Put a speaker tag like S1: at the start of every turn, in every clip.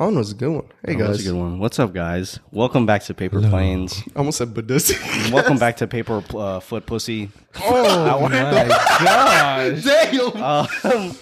S1: I don't know. It's a good one. Hey
S2: Oh, That's
S1: guys,
S2: a good one. What's up, guys? Welcome back to Paper Planes.
S1: I almost said Buddhist.
S2: Welcome back to Paper uh, Foot Pussy.
S3: Oh my gosh!
S1: Damn.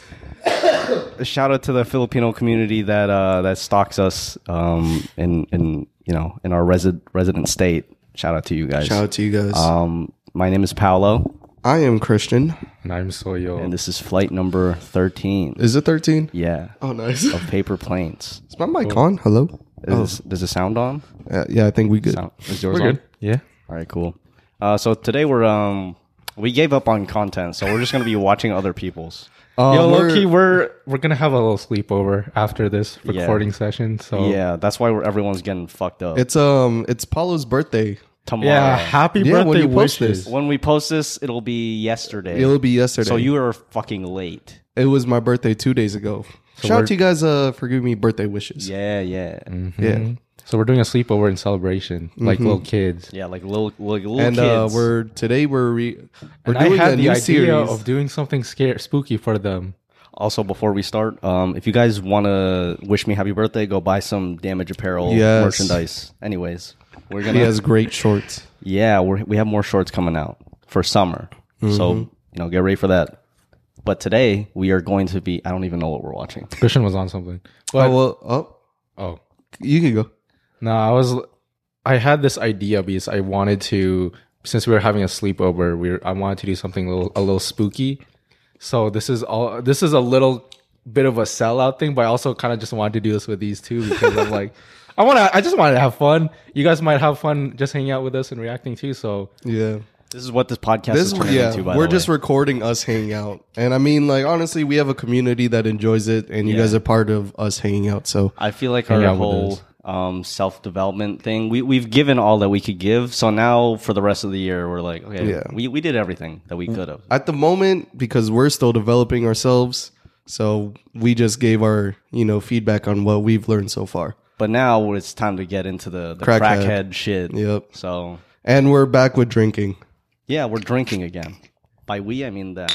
S2: A shout out to the Filipino community that uh, that stalks us um, in in you know in our resi- resident state. Shout out to you guys.
S1: Shout out to you guys.
S2: Um, my name is Paolo,
S1: I am Christian.
S3: And I'm Soyo.
S2: and this is flight number thirteen.
S1: Is it thirteen?
S2: Yeah,
S1: Oh, nice.
S2: of Paper Planes.
S1: Is my mic on? Hello.
S2: Is, Does it sound on?
S1: Uh, yeah, I think we good.
S2: Sound, is yours
S3: We're
S2: on?
S3: good. Yeah.
S2: All right, cool. Uh, so today we're um we gave up on content, so we're just gonna be watching other people's.
S1: Uh,
S3: Yo,
S1: we're-
S3: Loki, we're we're gonna have a little sleepover after this
S2: Yeah.
S3: recording session. So
S2: Yeah, that's why we're, everyone's getting fucked up.
S1: It's um, it's Paulo's birthday.
S2: Tomorrow.
S3: yeah. Happy
S1: Yeah, when
S3: birthday
S1: you post
S3: wishes.
S1: this.
S2: when we post this, it'll be yesterday.
S1: It'll be yesterday.
S2: so you were fucking late.
S1: It was my birthday two days ago. Shout out to you guys uh for giving me birthday wishes.
S2: Yeah, yeah,
S1: Yeah.
S3: So we're doing a sleepover in celebration, like little kids.
S2: yeah. Like little, like little
S1: And uh,
S2: kids.
S1: we're today we're re- we're
S3: And I
S1: doing a
S3: the
S1: new
S3: idea
S1: series.
S3: of doing something scary, spooky for them.
S2: also before we start, um, if you guys want to wish me happy birthday, go buy some Damage Apparel
S1: Yes.
S2: merchandise. Anyways, we're
S1: he
S2: gonna.
S1: has great shorts.
S2: Yeah, we're, we have more shorts coming out for summer. So, mm-hmm. you know, get ready for that. But today we are going to be I don't even know what we're watching.
S3: Christian was on something.
S1: Oh well, oh,
S3: oh
S1: you can go.
S3: no, I was. I had this idea because I wanted to, since we were having a sleepover, we were, I wanted to do something a little a little spooky. So this is all. This is a little bit of a sellout thing, but I also kind of just wanted to do this with these two because I'm like, I want to. I just wanted to have fun. You guys might have fun just hanging out with us and reacting too. So
S1: Yeah.
S2: This is what this podcast
S1: This
S2: is turning
S1: yeah,
S2: into by
S1: we're
S2: the
S1: just
S2: way.
S1: recording us hanging out. And I mean like honestly, we have a community that enjoys it and you
S2: Yeah.
S1: guys are part of us hanging out. So
S2: I feel like our whole um, self development thing, we we've given all that we could give. So now for the rest of the year we're like, okay,
S1: Yeah.
S2: we, we did everything that we could have.
S1: at the moment because we're still developing ourselves, so we just gave our, you know, feedback on what we've learned so far.
S2: But now it's time to get into the, the
S1: Crackhead.
S2: crackhead. shit.
S1: Yep.
S2: So
S1: And we're back with drinking.
S2: yeah, we're drinking again. By we I mean them.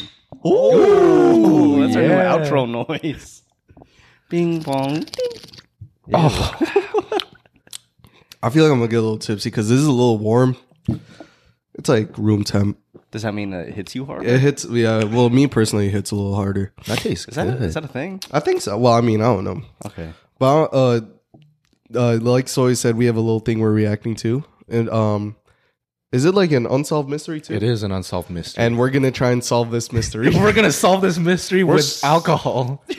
S2: Ooh, that's
S3: yeah.
S2: our new outro noise. Bing bong.
S3: oh,
S1: I feel like I'm gonna get a little tipsy because this is a little warm. It's like room temp.
S2: Does that mean that it hits you hard?
S1: It hits, yeah. Well, me personally, it hits a little harder.
S3: that tastes
S2: Is that, a, is that a thing?
S1: I think so. Well, I mean, I don't know,
S2: Okay.
S1: but uh, uh, like Soy said, we have a little thing we're reacting to, and um, is it like an unsolved mystery too?
S3: It is an unsolved mystery.
S1: And we're gonna try and solve this mystery.
S3: we're gonna solve this mystery with
S2: s-
S3: alcohol.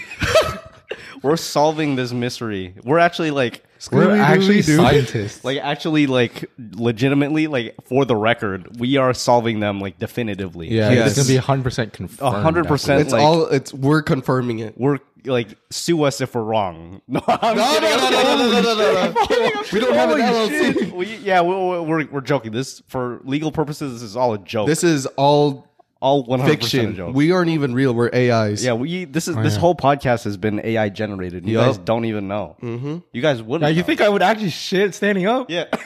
S2: We're solving this mystery. We're actually like
S3: We're
S1: Scooby-Doo,
S3: actually
S1: dude.
S3: scientists.
S2: like actually like legitimately like for the record, we are solving them like definitively.
S3: yeah,
S1: Yes.
S3: it's gonna be hundred percent confirmed.
S2: A hundred percent.
S1: it's
S2: like,
S1: all. It's we're confirming it.
S2: we're like sue us if we're wrong. No, I'm
S1: No,
S2: kidding.
S1: no, no, no, no, no, no, no, no. We don't have an LLC.
S2: We, yeah, we, we're we're joking. This for legal purposes, this is all a joke.
S1: This is all
S2: all one hundred percent a
S1: fiction.
S2: joke.
S1: We aren't even real. We're AIs.
S2: yeah, we this is this
S3: yeah.
S2: whole podcast has been AI generated. You
S1: Yup.
S2: guys don't even know. Mm-hmm. You guys wouldn't.
S3: Now you
S2: know.
S3: think I would actually shit standing up?
S2: Yeah.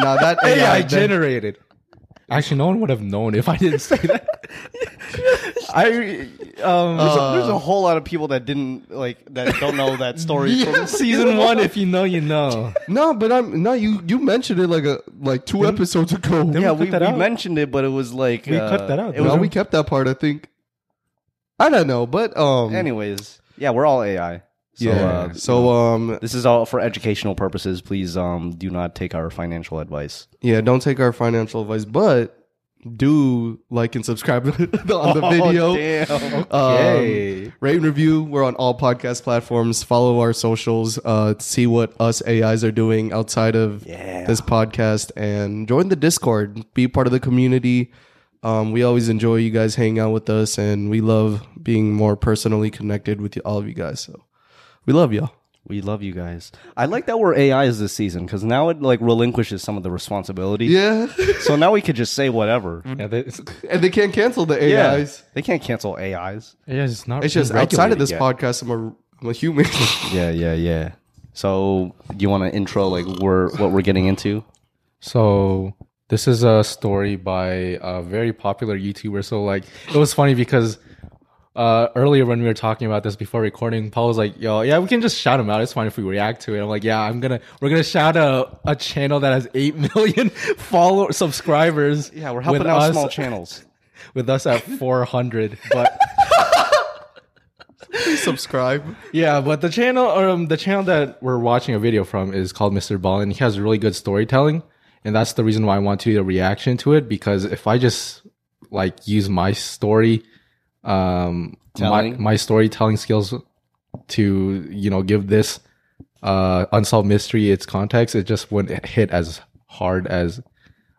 S1: Now that AI,
S3: AI
S1: that-
S3: generated. Actually, no one would have known if I didn't say that. I um
S2: There's, a, there's a whole lot of people that didn't like that don't know that story from
S3: season one. If you know, you know.
S1: No, but I'm no. You you mentioned it like a like two episodes ago.
S2: Yeah,
S3: we
S2: we,
S3: cut that
S2: we
S3: out.
S2: mentioned it, but it was like
S3: We
S2: uh,
S3: cut that out,
S2: It was
S1: no, we kept that part. I think. I don't know, but um.
S2: anyways. Yeah, we're all AI. So,
S1: yeah.
S2: uh,
S1: so um.
S2: this is all for educational purposes. Please um do not take our financial advice.
S1: Yeah. Don't take our financial advice, but do like and subscribe on the
S2: Oh,
S1: video.
S2: damn.
S3: Okay.
S1: Um, rate and review. We're on all podcast platforms. Follow our socials. Uh, to see what us AIs are doing outside of
S2: Yeah.
S1: this podcast, and join the Discord. Be part of the community. Um, we always enjoy you guys hanging out with us, and we love being more personally connected with you, all of you guys. So we love y'all.
S2: We love you guys. I like that we're AIs this season because now it like relinquishes some of the responsibility.
S1: Yeah,
S2: So now we could just say whatever.
S3: Yeah, they-
S1: and they can't cancel the
S2: Yeah.
S1: AIs.
S2: They can't cancel AIs.
S3: yeah, it's not.
S1: It's just outside of this
S3: yet.
S1: podcast, I'm a, I'm a human.
S2: Yeah, yeah, yeah. So do you want to intro like we're what we're getting into?
S3: So this is a story by a very popular YouTuber. So like, it was funny because uh, earlier when we were talking about this before recording, Paul was like, "Yo, yeah, we can just shout him out. It's fine if we react to it." I'm like, "Yeah, I'm gonna we're gonna shout out a channel that has eight million follow subscribers.
S2: Yeah, we're helping out
S3: us-
S2: small channels.
S3: with us at 400, but."
S1: Please subscribe.
S3: Yeah, but the channel um the channel that we're watching a video from is called Mr. Ball and he has really good storytelling. And that's the reason why I want to do a reaction to it because if I just like use my story um my, my storytelling skills to, you know, give this uh unsolved mystery its context, it just wouldn't hit as hard as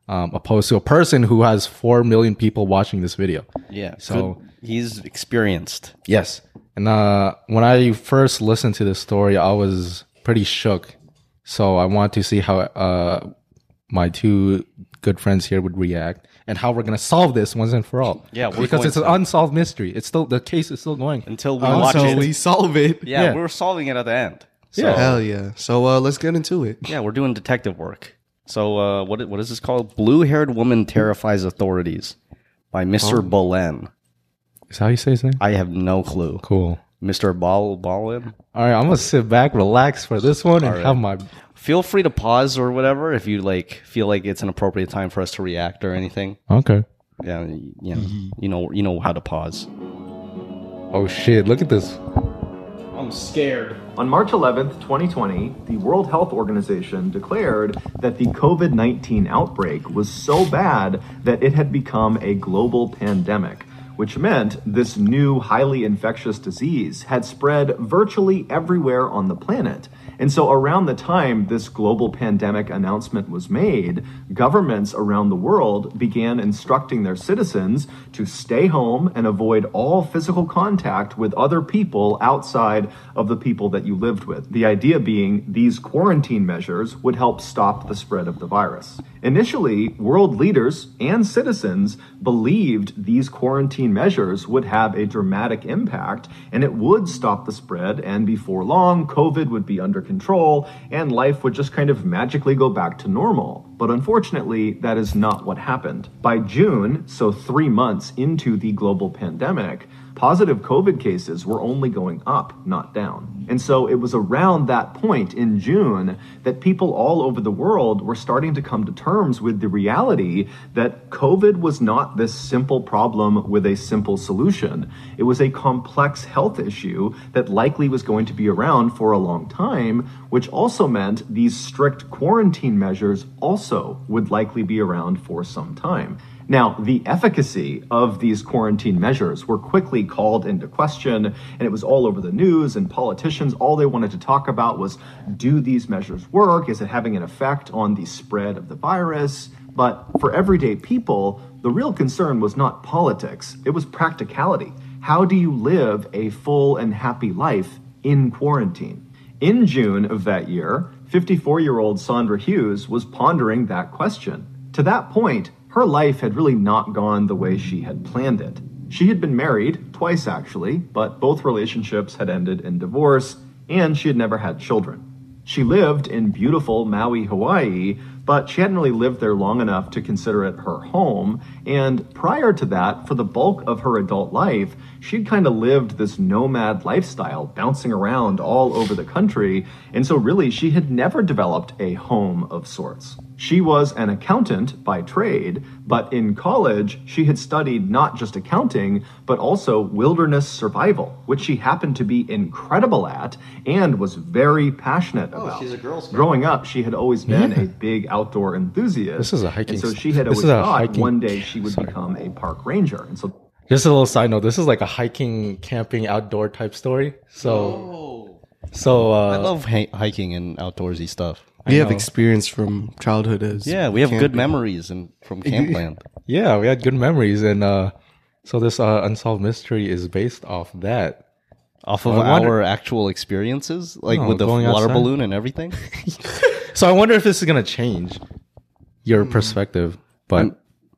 S3: um opposed to a person who has 4 million people watching this video.
S2: Yeah.
S3: So-
S2: So he's experienced.
S3: Yes. And uh, when I first listened to this story, I was pretty shook. So I want to see how uh, my two good friends here would react and how we're going to solve this once and for all.
S2: Yeah,
S3: because it's an
S2: to.
S3: unsolved mystery. It's still the case is still going.
S2: Until we
S3: Uh,
S2: watch
S1: so
S2: it.
S1: we solve it.
S2: yeah,
S3: Yeah.
S2: we're solving it at the end. So,
S3: Yeah.
S1: Hell yeah. So uh, let's get into it.
S2: Yeah, we're doing detective work. So, uh, what what is this called? Blue haired woman terrifies authorities by Mr. Bolen.
S3: Is that how you say his name?
S2: I have no clue.
S3: Cool.
S2: Mr. Ball Bolen.
S3: All right, I'm gonna sit back, relax for this one, and have my.
S2: Feel free to pause or whatever if you like feel like it's an appropriate time for us to react or anything.
S3: Okay.
S2: Yeah, you know, mm-hmm. you know, you know how to pause.
S3: Oh shit! Look at this.
S4: I'm scared. On March 11th, 2020, the World Health Organization declared that the COVID 19 outbreak was so bad that it had become a global pandemic, which meant this new highly infectious disease had spread virtually everywhere on the planet. And so, around the time this global pandemic announcement was made, governments around the world began instructing their citizens to stay home and avoid all physical contact with other people outside of the people that you lived with. The idea being these quarantine measures would help stop the spread of the virus. Initially, world leaders and citizens believed these quarantine measures would have a dramatic impact and it would stop the spread, and before long, COVID would be under control and life would just kind of magically go back to normal. But unfortunately, that is not what happened. By June, so three months into the global pandemic, positive COVID cases were only going up, not down. And so it was around that point in June that people all over the world were starting to come to terms with the reality that COVID was not this simple problem with a simple solution. It was a complex health issue that likely was going to be around for a long time, which also meant these strict quarantine measures also would likely be around for some time. Now, the efficacy of these quarantine measures were quickly called into question, and it was all over the news, and politicians, all they wanted to talk about was do these measures work? Is it having an effect on the spread of the virus? But for everyday people, the real concern was not politics, it was practicality. How do you live a full and happy life in quarantine? In June of that year, 54 year old Sandra Hughes was pondering that question. To that point, her life had really not gone the way she had planned it. She had been married, twice actually, but both relationships had ended in divorce, and she had never had children. She lived in beautiful Maui, Hawaii, but she hadn't really lived there long enough to consider it her home. And prior to that, for the bulk of her adult life, she'd kind of lived this nomad lifestyle, bouncing around all over the country. And so, really, she had never developed a home of sorts. She was an accountant by trade, but in college, she had studied not just accounting, but also wilderness survival, which she happened to be incredible at and was very passionate about.
S2: she's a Girl Scout.
S4: Growing up, she had always been a big outdoor enthusiast.
S3: This is a hiking
S4: And so she had
S3: this
S4: always thought
S3: hiking-
S4: one day she would become a park ranger. And so
S3: Just a little side note. This is like a hiking, camping, outdoor type story. So, so uh,
S2: I love hi- hiking and outdoorsy stuff.
S1: We have
S3: know.
S1: experience from childhood as
S2: Yeah, we have good
S1: camping.
S2: memories and from campland.
S3: Yeah, we had good memories, and uh, so this uh, unsolved mystery is based off that.
S2: Off of
S3: I wonder-
S2: our actual experiences, like
S3: No,
S2: with the
S3: going
S2: water
S3: outside.
S2: balloon and everything.
S3: So I wonder if this is gonna change your perspective, but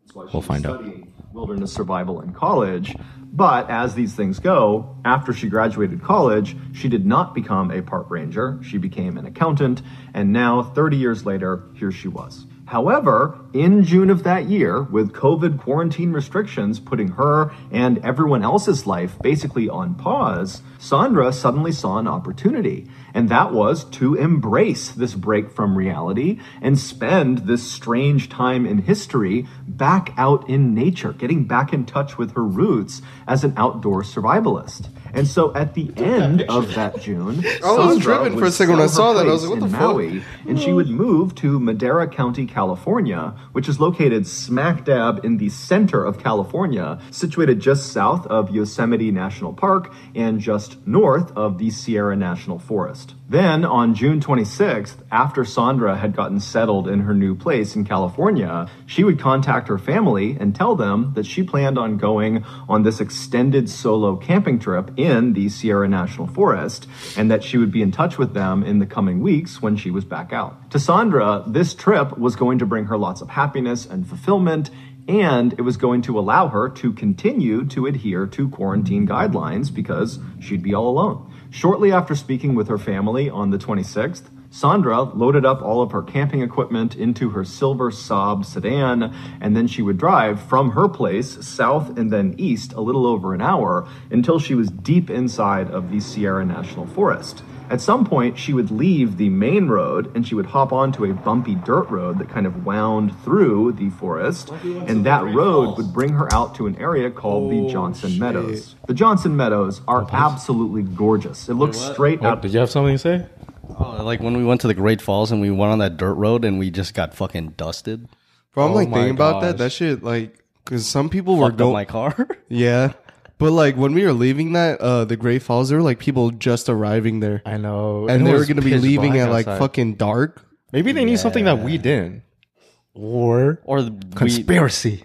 S4: That's why she
S3: We'll find out.
S4: studying Wilderness survival in college. But as these things go, after she graduated college, she did not become a park ranger. She became an accountant, and now, 30 years later, here she was. However, in June of that year, with COVID quarantine restrictions putting her and everyone else's life basically on pause, Sandra suddenly saw an opportunity. And that was to embrace this break from reality and spend this strange time in history back out in nature, getting back in touch with her roots as an outdoor survivalist. And so at the end of that June,
S1: I was
S4: Sandra
S1: tripping for
S4: would
S1: a second when I saw that. I was like, what
S4: in
S1: the fuck?
S4: Maui, and she would move to Madera County, California, which is located smack dab in the center of California, situated just south of Yosemite National Park and just north of the Sierra National Forest. Then, on June 26th, after Sandra had gotten settled in her new place in California, she would contact her family and tell them that she planned on going on this extended solo camping trip in the Sierra National Forest and that she would be in touch with them in the coming weeks when she was back out. To Sandra, this trip was going to bring her lots of happiness and fulfillment and it was going to allow her to continue to adhere to quarantine guidelines because she'd be all alone. Shortly after speaking with her family on the 26th, Sandra loaded up all of her camping equipment into her silver Saab sedan, and then she would drive from her place south and then east a little over an hour until she was deep inside of the Sierra National Forest. At some point, she would leave the main road and she would hop onto a bumpy dirt road that kind of wound through the forest, and that road would bring her out to an area called the oh, Johnson Meadows. The Johnson Meadows are absolutely gorgeous. It looks straight
S3: Oh,
S4: out
S3: did you have something to say?
S2: Oh, like when we went to the Great Falls and we went on that dirt road and we just got fucking dusted.
S1: Bro, I'm
S3: Oh
S1: like
S3: my
S1: thinking about that. That shit, like, because some people were
S2: Fucked up
S1: going.
S2: my car.
S1: Yeah. But like when we were leaving that, uh, the Great Falls, there were like people just arriving there.
S3: I know.
S1: and
S3: It
S1: they were going to be leaving at like
S3: outside.
S1: fucking dark.
S3: Maybe they knew something that we didn't. Or
S2: or the, we,
S3: conspiracy.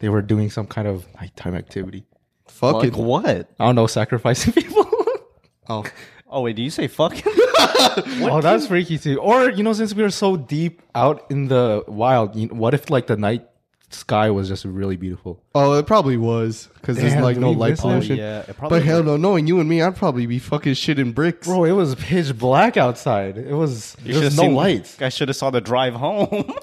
S3: They were doing some kind of nighttime activity.
S1: Fucking.
S2: like what?
S3: I don't know, sacrificing people.
S1: Oh.
S2: Oh wait, do you say fucking?
S3: oh, that's freaky too. Or you know, since we were so deep out in the wild, you what if like the night sky was just really beautiful?
S1: Oh, it probably was because there's
S3: Damn,
S1: like no
S3: we
S1: light
S3: miss that?
S1: pollution.
S2: Yeah, it probably
S1: but hell no, knowing you and me, I'd probably be fucking shitting bricks.
S3: Bro, it was pitch black outside. It was there was no lights.
S2: I should have saw the drive home.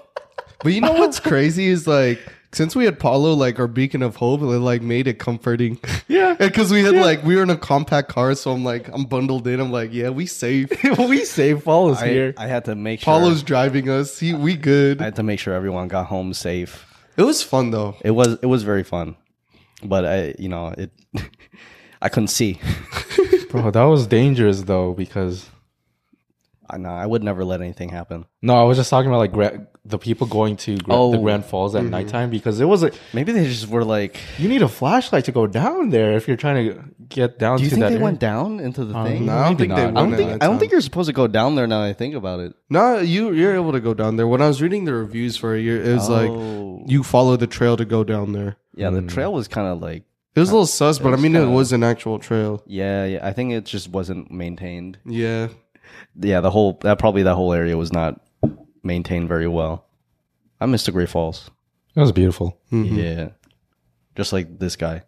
S1: But you know what's crazy is like since we had Paulo like our beacon of hope, it like made it comforting.
S3: Yeah.
S1: because we had like we were in a compact car, so I'm like I'm bundled in. I'm like, yeah, we safe.
S3: we save follows
S2: I,
S3: here.
S2: I had to make sure.
S1: Paulo's driving us. He, we good.
S2: I had to make sure everyone got home safe.
S1: It was fun though.
S2: It was it was very fun, but I you know it. I couldn't see.
S3: Bro, that was dangerous though because
S2: I know I would never let anything happen.
S3: no, I was just talking about like gra- the people going to gra- the
S2: Oh.
S3: Grand Falls at mm-hmm. nighttime because it was a
S2: Maybe they just were like.
S3: you need a flashlight to go down there if you're trying to get down
S2: Do you
S3: to
S2: think
S3: that
S2: they
S3: area.
S2: went down into the um, thing?
S1: No, I don't think they went
S2: I don't think I don't think you're supposed to go down there. Now that I think about it.
S1: No, you you're able to go down there. When I was reading the reviews for it, it was
S2: Oh.
S1: like you follow the trail to go down there.
S2: Yeah, the hmm. trail was kind of like.
S1: It was a little sus, but I mean, it
S2: kinda-
S1: was an actual trail.
S2: Yeah, yeah. I think it just wasn't maintained.
S1: Yeah,
S2: Yeah, the whole that probably that whole area was not maintained very well. I missed the Great Falls.
S3: That was beautiful. Mm-hmm.
S2: Yeah, just like this guy.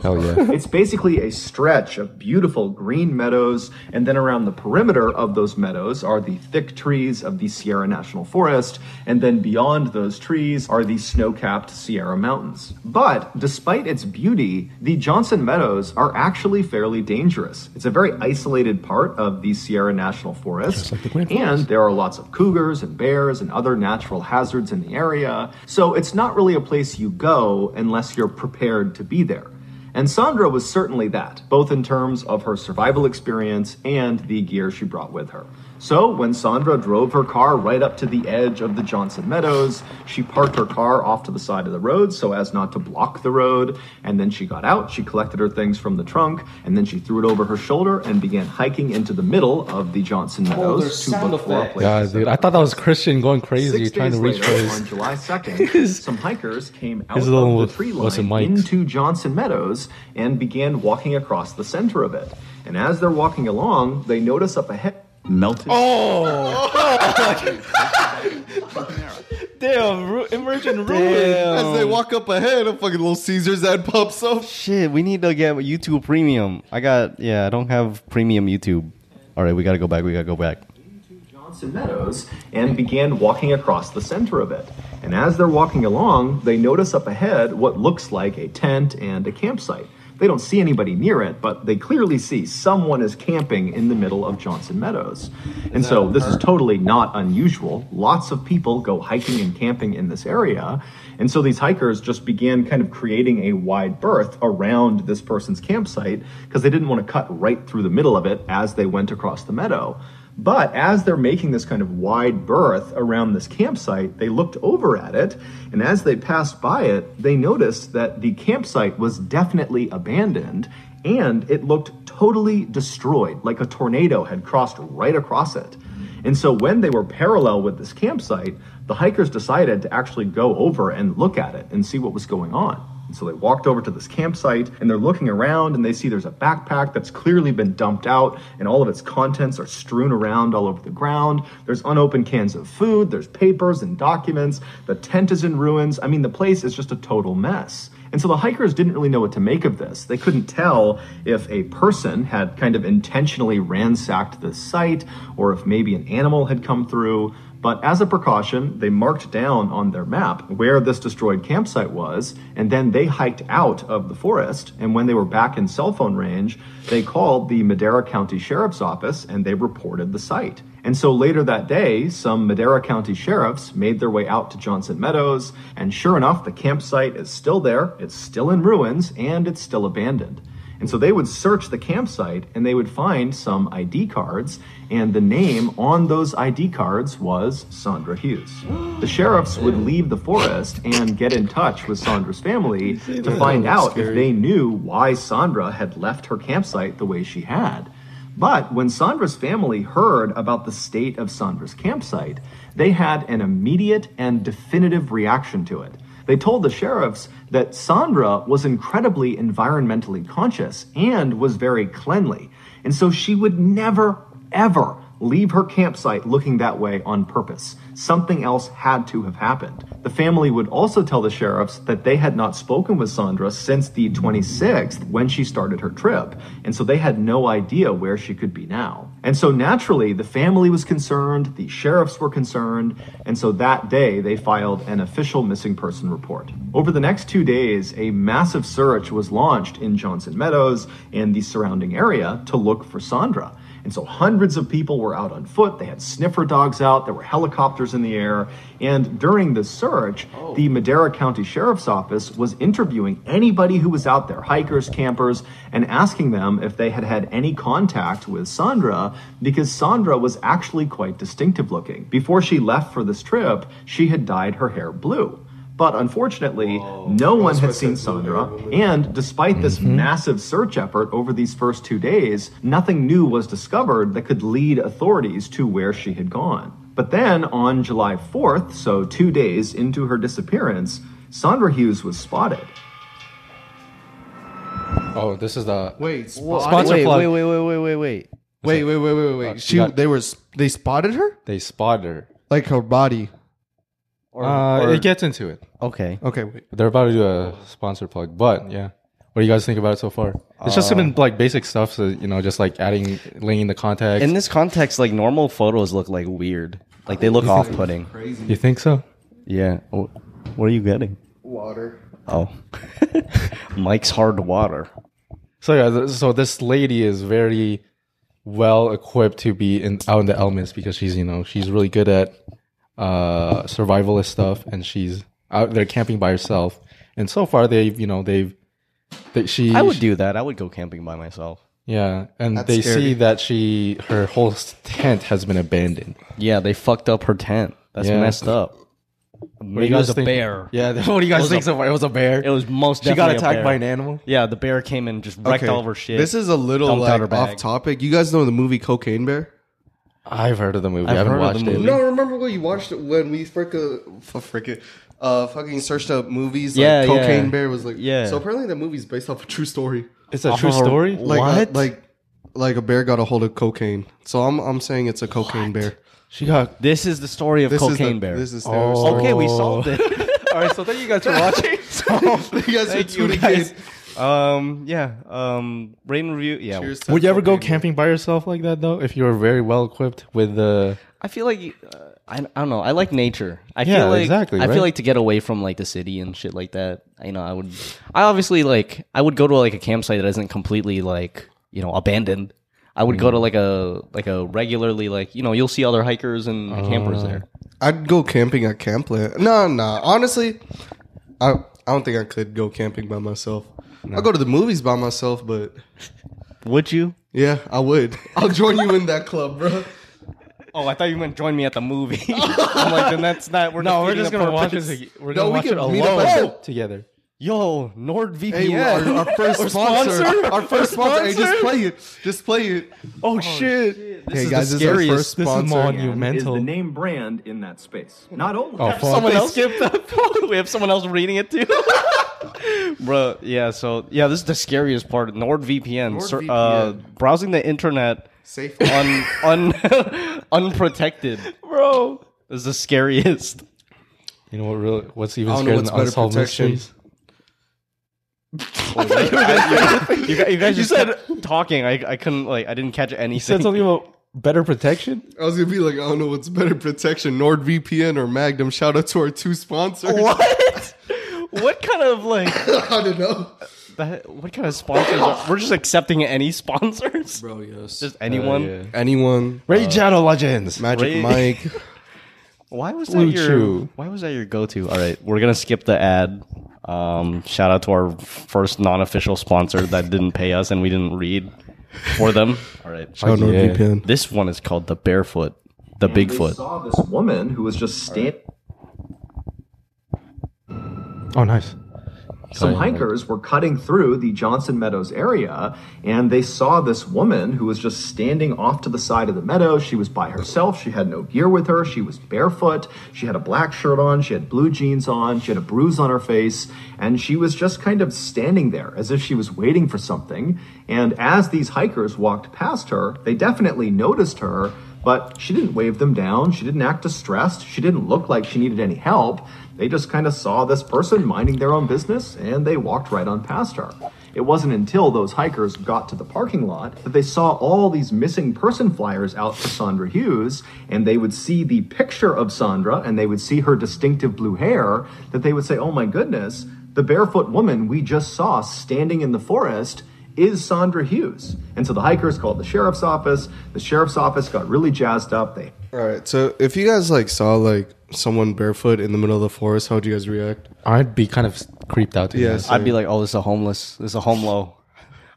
S3: Hell yeah.
S4: It's basically a stretch of beautiful green meadows, and then around the perimeter of those meadows are the thick trees of the Sierra National Forest, and then beyond those trees are the snow capped Sierra Mountains. But despite its beauty, the Johnson Meadows are actually fairly dangerous. It's a very isolated part of the Sierra National Forest, and there are lots of cougars and bears and other natural hazards in the area, so it's not really a place you go unless you're prepared to be there. And Sandra was certainly that, both in terms of her survival experience and the gear she brought with her. So, when Sandra drove her car right up to the edge of the Johnson Meadows, she parked her car off to the side of the road so as not to block the road. And then she got out, she collected her things from the trunk, and then she threw it over her shoulder and began hiking into the middle of the Johnson Meadows to look for a place
S3: Yeah, dude. I thought that was Christian going crazy
S4: Six
S3: trying to
S4: days
S3: reach for
S4: later,
S3: his.
S4: on July 2nd, some hikers came out of the tree line into Johnson Meadows and began walking across the center of it. And as they're walking along, they notice up ahead melted.
S3: Oh, damn, ru- immersion
S1: as they walk up ahead, a fucking Little Caesars ad pops up.
S2: Shit, we need to get YouTube Premium. I got yeah, I don't have Premium YouTube. All right, we gotta go back. We gotta go back.
S4: Johnson Meadows and began walking across the center of it. And as they're walking along, they notice up ahead what looks like a tent and a campsite. They don't see anybody near it, but they clearly see someone is camping in the middle of Johnson Meadows. And so this is totally not unusual. Lots of people go hiking and camping in this area. And so these hikers just began kind of creating a wide berth around this person's campsite because they didn't want to cut right through the middle of it as they went across the meadow. But as they're making this kind of wide berth around this campsite, they looked over at it, and as they passed by it, they noticed that the campsite was definitely abandoned and it looked totally destroyed, like a tornado had crossed right across it. And so when they were parallel with this campsite, the hikers decided to actually go over and look at it and see what was going on. So they walked over to this campsite and they're looking around and they see there's a backpack that's clearly been dumped out and all of its contents are strewn around all over the ground. There's unopened cans of food, there's papers and documents. The tent is in ruins. I mean, the place is just a total mess. And so the hikers didn't really know what to make of this. They couldn't tell if a person had kind of intentionally ransacked the site or if maybe an animal had come through. But as a precaution, they marked down on their map where this destroyed campsite was, and then they hiked out of the forest. And when they were back in cell phone range, they called the Madera County Sheriff's Office and they reported the site. And so later that day, some Madera County sheriffs made their way out to Johnson Meadows, and sure enough, the campsite is still there, it's still in ruins, and it's still abandoned. And so they would search the campsite and they would find some ID cards, and the name on those ID cards was Sandra Hughes. The sheriffs would leave the forest and get in touch with Sandra's family to find out if they knew why Sandra had left her campsite the way she had. But when Sandra's family heard about the state of Sandra's campsite, they had an immediate and definitive reaction to it. They told the sheriffs that Sandra was incredibly environmentally conscious and was very cleanly. And so she would never, ever leave her campsite looking that way on purpose. Something else had to have happened. The family would also tell the sheriffs that they had not spoken with Sandra since the 26th when she started her trip, and so they had no idea where she could be now. And so naturally, the family was concerned, the sheriffs were concerned, and so that day they filed an official missing person report. Over the next two days, a massive search was launched in Johnson Meadows and the surrounding area to look for Sandra. And so hundreds of people were out on foot. They had sniffer dogs out. There were helicopters in the air. And during the search, oh. the Madera County Sheriff's Office was interviewing anybody who was out there, hikers, campers, and asking them if they had had any contact with Sandra because Sandra was actually quite distinctive looking. Before she left for this trip, she had dyed her hair blue. But unfortunately, no one had seen Sandra, and despite this massive search effort over these first two days, nothing new was discovered that could lead authorities to where she had gone. But then on July 4th, so two days into her disappearance, Sandra Hughes was spotted.
S3: Oh, this is the
S1: Wait,
S3: Sponsor
S2: wait,
S3: plug.
S2: wait, wait, wait, wait, wait, wait.
S1: Wait, wait, wait, wait, wait.
S3: Uh,
S1: She,
S3: you got-
S1: they were, they spotted her,
S3: they spotted her.
S1: like her body.
S2: Or,
S3: Uh,
S2: or-
S3: it gets into it.
S2: okay.
S1: Okay, wait.
S3: They're about to do a sponsor plug, but yeah. What do you guys think about it so far? It's just been like basic stuff, so you know, just like adding, linking the context.
S2: In this context, like normal photos look like weird. Like they look off-putting. Crazy.
S3: you think so?
S2: Yeah. What are you getting?
S1: Water.
S2: Oh, Mike's hard water.
S3: So yeah, so this lady is very well equipped to be in out in the elements because she's you know she's really good at uh survivalist stuff and she's out there camping by herself. And so far they've you know they've they, she
S2: I would do that. I would go camping by myself.
S3: yeah, and
S1: That's
S3: they
S1: scary.
S3: see that she her whole tent has been abandoned.
S2: Yeah, they fucked up her tent. That's
S3: Yeah.
S2: messed up.
S3: What do
S2: Maybe
S3: you
S2: it was
S3: guys
S2: a
S3: think?
S2: bear.
S3: Yeah, what do you guys think
S2: a-
S3: so far? It was a bear.
S2: It was most
S3: she got
S2: definitely a
S3: attacked
S2: bear.
S3: by an animal.
S2: Yeah, the bear came and just wrecked all of her shit.
S1: This is a little like off topic. You guys know the movie Cocaine Bear?
S3: I've heard of the movie.
S2: I've
S3: I haven't
S2: heard of the
S3: watched
S2: movie.
S3: it.
S1: No, remember when you watched it when we frickin' frickin' uh fucking searched up movies
S2: Yeah,
S1: like Cocaine
S2: yeah.
S1: Bear was like
S2: Yeah.
S1: So apparently the movie's based off a true story.
S3: It's a
S2: Off
S3: true story.
S1: Like uh,
S2: What?
S1: like like a bear got a hold of cocaine. So I'm I'm saying it's a cocaine bear.
S3: She got
S2: This is the story of
S1: This
S2: Cocaine
S1: is the,
S2: Bear.
S1: This is their
S3: Oh.
S1: story.
S2: okay, we solved it.
S3: All right, so thank you guys for watching.
S1: you guys are
S2: Thank you,
S1: tuning
S2: guys.
S1: in.
S2: Um, yeah. Um, rate and review. Yeah.
S1: Cheers to
S3: Would you ever go
S1: propane.
S3: camping by yourself like that though? If you were very well equipped with the
S2: I feel like uh, I, I don't know. I like nature. I
S3: Yeah,
S2: feel like
S3: exactly,
S2: I
S3: right?
S2: feel like to get away from like the city and shit like that. You know, I would. I obviously like. I would go to like a campsite that isn't completely like you know abandoned. I would go
S3: Mm.
S2: to like a like a regularly like you know you'll see other hikers and campers there.
S1: I'd go camping at Campland. No, no. Honestly, I I don't think I could go camping by myself. I'll go to the movies by myself, but
S2: Would you?
S1: yeah, I would. I'll join you in that club, bro.
S2: Oh, I thought you meant join me at the movie. I'm like, then that's not. We're
S3: No, we're just gonna watch
S2: purpose.
S3: it. We're
S1: No,
S3: gonna
S1: we
S3: watch
S1: can
S3: it
S1: meet up
S3: alone
S1: at
S3: together.
S2: Yo, NordVPN.
S1: Hey, our, our first sponsor, our first sponsor. Hey, just play it. Just play it.
S2: Oh, shit! This
S1: Hey
S2: is
S1: guys,
S2: the
S1: this is our
S2: scariest.
S1: first
S3: This is
S1: sponsor.
S3: mon-
S4: is the name brand in that space. Not only
S3: Oh, fuck.
S2: someone else skipped that. we have someone else reading it too. Bro, yeah. So yeah, this is the scariest part. NordVPN, Ser- uh,
S1: NordVPN.
S2: browsing the internet
S1: Safe.
S2: un, un unprotected.
S3: Bro.
S2: This is the scariest.
S3: You know what really what's even
S1: I don't know
S3: scarier than
S1: better
S3: unsolved
S1: protection.
S3: Mysteries?
S2: you, guys, you guys just said talking. I, I couldn't like I didn't catch anything.
S3: You said something about better protection?
S1: I was gonna be like, I don't know what's better protection, NordVPN or Magnum. Shout out to our two sponsors.
S2: What? what kind of like
S1: I don't know,
S2: that, what kind of sponsors? Are, we're just accepting any sponsors.
S1: bro. Yes.
S2: Just anyone.
S3: Uh, yeah.
S1: Anyone?
S3: Raid uh, Shadow Legends.
S1: Magic
S2: Ray-
S1: Mike.
S2: Why was that
S3: Blue
S2: your
S3: Chew.
S2: Why was that your go to? All right, we're gonna skip the ad. Um, shout out to our first non-official sponsor that didn't pay us and we didn't read for them. All right,
S1: Shout out
S3: yeah.
S1: NordVPN.
S2: this one is called the Barefoot, the
S4: And They
S2: Bigfoot.
S4: saw this woman who was just standing.
S3: Oh nice.
S4: Some hikers were cutting through the Johnson Meadows area and they saw this woman who was just standing off to the side of the meadow. She was by herself. She had no gear with her. She was barefoot. She had a black shirt on. She had blue jeans on. She had a bruise on her face. And she was just kind of standing there as if she was waiting for something. And as these hikers walked past her, they definitely noticed her. But she didn't wave them down. She didn't act distressed. She didn't look like she needed any help. They just kind of saw this person minding their own business and they walked right on past her. It wasn't until those hikers got to the parking lot that they saw all these missing person flyers out for Sandra Hughes, and they would see the picture of Sandra and they would see her distinctive blue hair, that they would say, Oh my goodness, the barefoot woman we just saw standing in the forest is Sandra Hughes. And so the hikers called the sheriff's office. The sheriff's office got really jazzed up. They
S1: All right. So if you guys like saw like someone barefoot in the middle of the forest, how would you guys react?
S3: I'd be kind of creeped out to
S1: Yes.
S3: yes.
S2: I'd be like, oh, this is a homeless. This is a home low.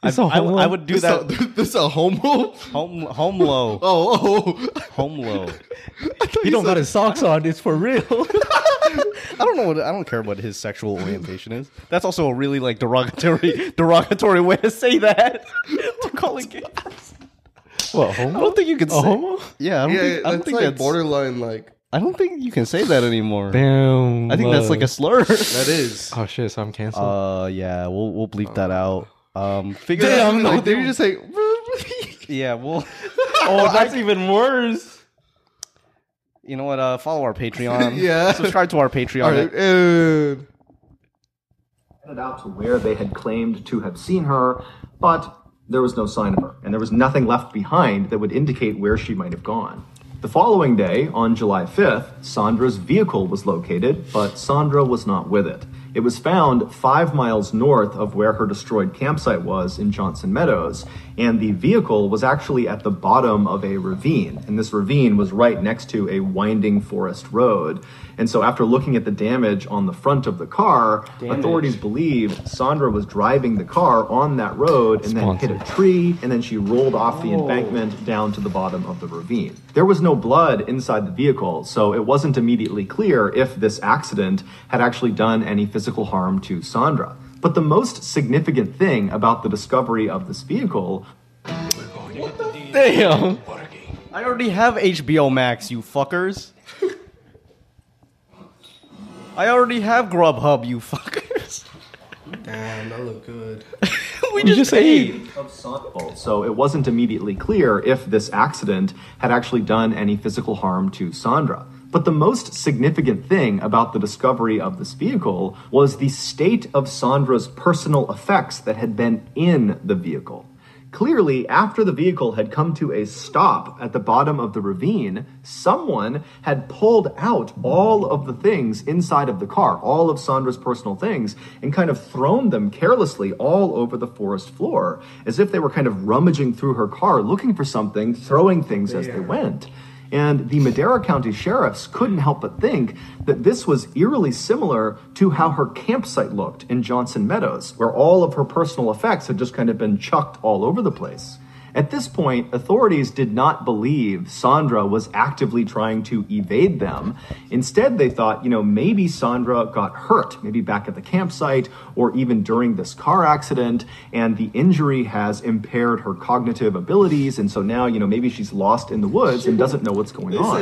S3: It's
S2: I,
S3: a
S2: I-
S3: home
S2: I
S3: low?
S2: would do
S1: This
S2: that.
S1: a, this a homo?
S2: home home low.
S1: Oh, oh.
S2: Home low.
S3: He don't got his socks on. It's for real.
S2: I don't know what I don't care what his sexual orientation is. That's also a really like derogatory derogatory way to say that. to call it gay.
S3: what
S2: I don't think you can
S3: A
S2: say.
S3: homo?
S2: Yeah, I don't
S1: yeah,
S2: think, I don't think
S1: like
S2: that's
S1: borderline. Like
S2: I don't think you can say that anymore.
S3: Damn.
S2: I think that's like a slur.
S1: that is.
S3: Oh shit! So I'm canceled.
S2: Uh, yeah, we'll we'll bleep that out. Um, figure
S3: Damn,
S2: out.
S3: no,
S1: like, did you just say?
S2: Yeah, we'll.
S3: oh, that's even worse.
S2: You know what? Uh, follow our Patreon.
S1: Yeah.
S2: subscribe to our Patreon.
S1: All right. and-
S4: headed out to where they had claimed to have seen her, but there was no sign of her, and there was nothing left behind that would indicate where she might have gone. The following day, on July 5th, Sandra's vehicle was located, but Sandra was not with it. It was found five miles north of where her destroyed campsite was in Johnson Meadows, and the vehicle was actually at the bottom of a ravine, and this ravine was right next to a winding forest road. And so, after looking at the damage on the front of the car, authorities believe Sandra was driving the car on that road and then hit a tree, and then she rolled off the oh. embankment down to the bottom of the ravine. There was no blood inside the vehicle, so it wasn't immediately clear if this accident had actually done any physical harm to Sandra. But the most significant thing about the discovery of this vehicle
S3: Damn.
S2: I already have HBO Max, you fuckers. I already have Grubhub, you fuckers.
S1: Damn, that looked good.
S2: we
S3: You just ate.
S4: of Sandra. So it wasn't immediately clear if this accident had actually done any physical harm to Sandra. But the most significant thing about the discovery of this vehicle was the state of Sandra's personal effects that had been in the vehicle. Clearly, after the vehicle had come to a stop at the bottom of the ravine, someone had pulled out all of the things inside of the car, all of Sandra's personal things, and kind of thrown them carelessly all over the forest floor, as if they were kind of rummaging through her car looking for something, throwing things as they went. And the Madera County sheriffs couldn't help but think that this was eerily similar to how her campsite looked in Johnson Meadows, where all of her personal effects had just kind of been chucked all over the place. At this point, authorities did not believe Sandra was actively trying to evade them. Instead, they thought, you know, maybe Sandra got hurt, maybe back at the campsite or even during this car accident, and the injury has impaired her cognitive abilities. And so now, you know, maybe she's lost in the woods and doesn't know what's going on.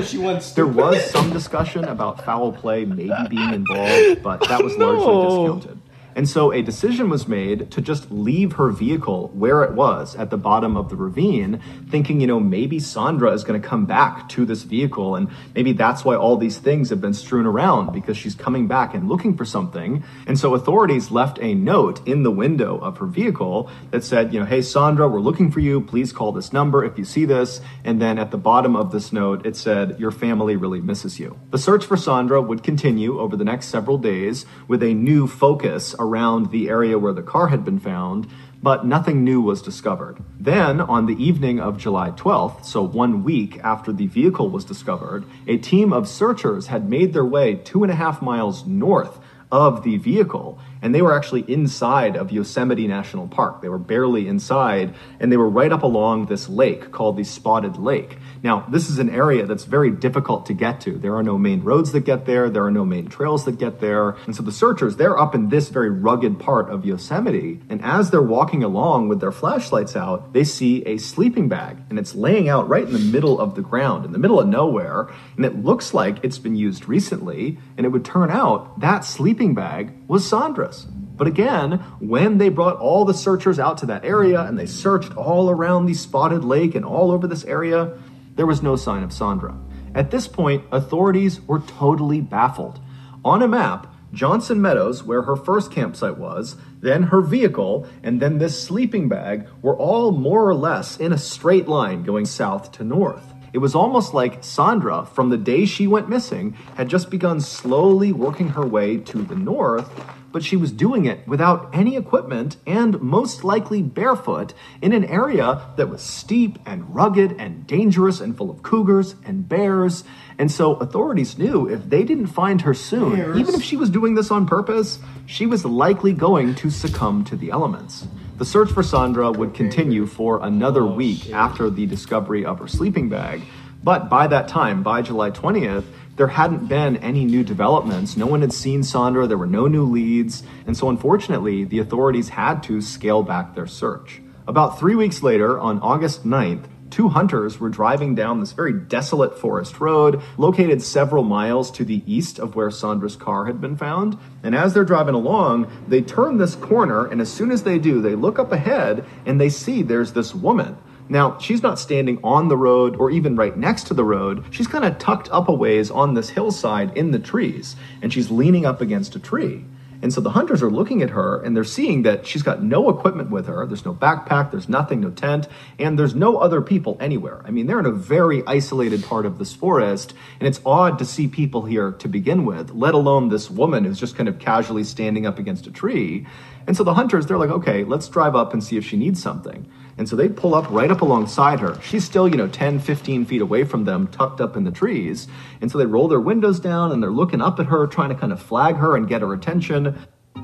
S4: there was some discussion about foul play maybe being involved, but that was largely discounted. And so a decision was made to just leave her vehicle where it was at the bottom of the ravine, thinking, you know, maybe Sandra is going to come back to this vehicle. And maybe that's why all these things have been strewn around because she's coming back and looking for something. And so authorities left a note in the window of her vehicle that said, you know, hey, Sandra, we're looking for you. Please call this number if you see this. And then at the bottom of this note, it said, your family really misses you. The search for Sandra would continue over the next several days with a new focus around the area where the car had been found, but nothing new was discovered. Then, on the evening of July 12th, so one week after the vehicle was discovered, a team of searchers had made their way two and a half miles north of the vehicle, and they were actually inside of Yosemite National Park. They were barely inside, and they were right up along this lake called the Spotted Lake. Now, this is an area that's very difficult to get to. There are no main roads that get there, there are no main trails that get there. And so the searchers, they're up in this very rugged part of Yosemite, and as they're walking along with their flashlights out, they see a sleeping bag, and it's laying out right in the middle of the ground, in the middle of nowhere, and it looks like it's been used recently, and it would turn out that sleeping bag was Sandra's. But again, when they brought all the searchers out to that area and they searched all around the spotted lake and all over this area, there was no sign of Sandra. At this point, authorities were totally baffled. On a map, Johnson Meadows, where her first campsite was, then her vehicle, and then this sleeping bag were all more or less in a straight line going south to north. It was almost like Sandra, from the day she went missing, had just begun slowly working her way to the north, but she was doing it without any equipment and most likely barefoot in an area that was steep and rugged and dangerous and full of cougars and bears. And so authorities knew if they didn't find her soon, even if she was doing this on purpose, she was likely going to succumb to the elements. The search for Sandra would continue for another week after the discovery of her sleeping bag. But by that time, by July 20th, there hadn't been any new developments. No one had seen Sandra, there were no new leads, and so unfortunately, the authorities had to scale back their search. About three weeks later, on August 9th, two hunters were driving down this very desolate forest road located several miles to the east of where Sandra's car had been found. And as they're driving along, they turn this corner, and as soon as they do, they look up ahead and they see there's this woman. Now, she's not standing on the road or even right next to the road. She's kind of tucked up a ways on this hillside in the trees, and she's leaning up against a tree. And so the hunters are looking at her and they're seeing that she's got no equipment with her. There's no backpack, there's nothing, no tent, and there's no other people anywhere. I mean, they're in a very isolated part of this forest, and it's odd to see people here to begin with, let alone this woman who's just kind of casually standing up against a tree. And so the hunters, they're like, okay, let's drive up and see if she needs something. And so they pull up right up alongside her. She's still, you know, 10, 15 feet away from them, tucked up in the trees. And so they roll their windows down and they're looking up at her, trying to kind of flag her and get her attention.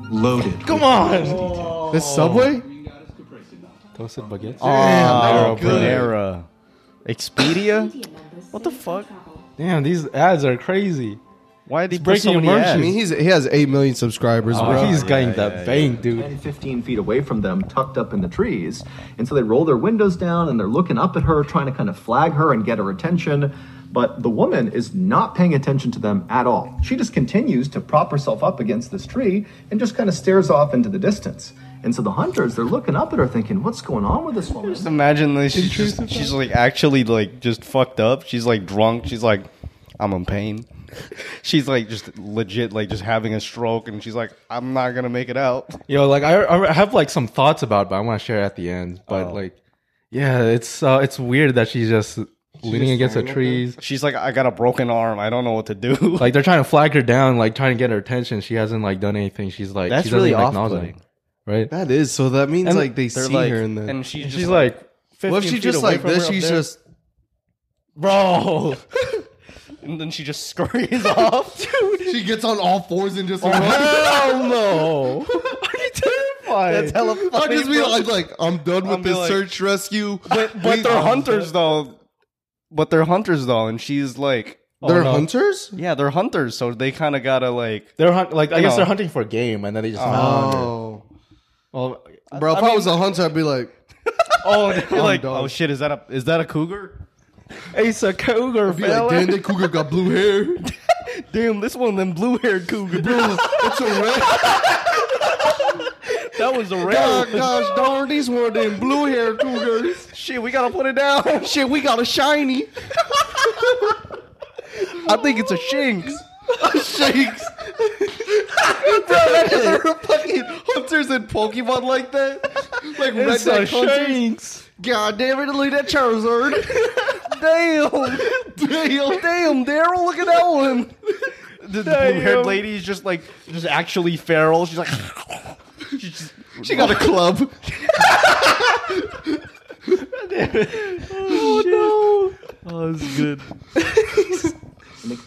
S1: Loaded.
S3: Come on. Oh.
S1: This subway?
S3: Toasted baguettes.
S2: Oh,
S1: good.
S2: Panera. Expedia? What the fuck?
S3: Damn, these ads are crazy.
S2: Why did he
S3: It's
S2: break so
S3: breaking
S2: many
S3: emotions.
S1: I mean, he's he has eight million subscribers,
S3: Oh,
S1: bro.
S3: he's getting
S2: yeah,
S3: that
S2: yeah,
S3: bank, dude.
S4: 10, 15 feet away from them, tucked up in the trees. And so they roll their windows down and they're looking up at her, trying to kind of flag her and get her attention. But the woman is not paying attention to them at all. She just continues to prop herself up against this tree and just kind of stares off into the distance. And so the hunters, they're looking up at her thinking, what's going on with this woman?
S2: Just imagine like she's just, she's like actually like just fucked up. She's like drunk. She's like I'm in pain. She's like just legit, like just having a stroke, and she's like, I'm not gonna make it out.
S3: Yo, like I, I have like some thoughts about, it, but I want to share at the end. But
S2: Oh.
S3: like, yeah, it's uh, it's weird that she's just leaning
S1: just
S3: against the
S1: standing
S3: trees.
S2: She's like, I got a broken arm. I don't know what to do.
S3: Like they're trying to flag her down, like trying to get her attention. She hasn't like done anything. She's like
S2: That's
S3: she
S2: really
S3: even
S2: off-putting.
S3: right?
S1: That is so. That means
S3: And
S1: like they see
S2: like,
S1: her and then.
S2: and she's, just
S3: she's like,
S1: what if she just like this? She's
S3: there.
S1: just
S3: bro.
S2: And then she just scurries off. Dude,
S1: she gets on all fours and just.
S3: Oh, hell no! I'm terrified.
S2: that's hella
S1: I
S2: funny.
S1: just be
S2: bro.
S1: like, like I'm done with
S2: I'll be
S1: this
S2: like-
S1: search rescue.
S2: but but
S1: We-
S2: they're hunters though. But they're hunters though, and she's like, oh,
S1: They're
S3: Oh, no.
S1: hunters.
S2: yeah, they're hunters, so they kind of gotta like.
S3: They're hunt- like I
S2: You
S3: guess
S2: know.
S3: they're hunting for game, and then they just oh. found.
S1: Oh,
S3: Well,
S1: bro! If I, was a hunter, I'd be like,
S2: Oh, they're like,
S1: done.
S2: oh shit, is that a is that a cougar?
S3: It's a cougar,
S1: be like, damn, that cougar got blue hair.
S2: Damn, this one, them blue haired cougar.
S1: It's a red.
S2: that was a rare.
S1: God, gosh darn, these one of them blue hair cougars.
S2: Shit, we gotta put it down.
S1: Shit, we got a shiny.
S2: I think it's a shinx.
S1: Shakes. Bro, imagine there were fucking hunters in Pokemon like that. Like
S3: a
S1: redneck hunters.
S3: shanks.
S1: God damn it, look at that Charizard.
S2: Damn,
S1: damn.
S2: damn, Daryl, look at that one. The, the blue haired lady is just like, just actually feral. She's like, she's just,
S1: She got a club.
S2: oh no, oh, this is good.
S4: And they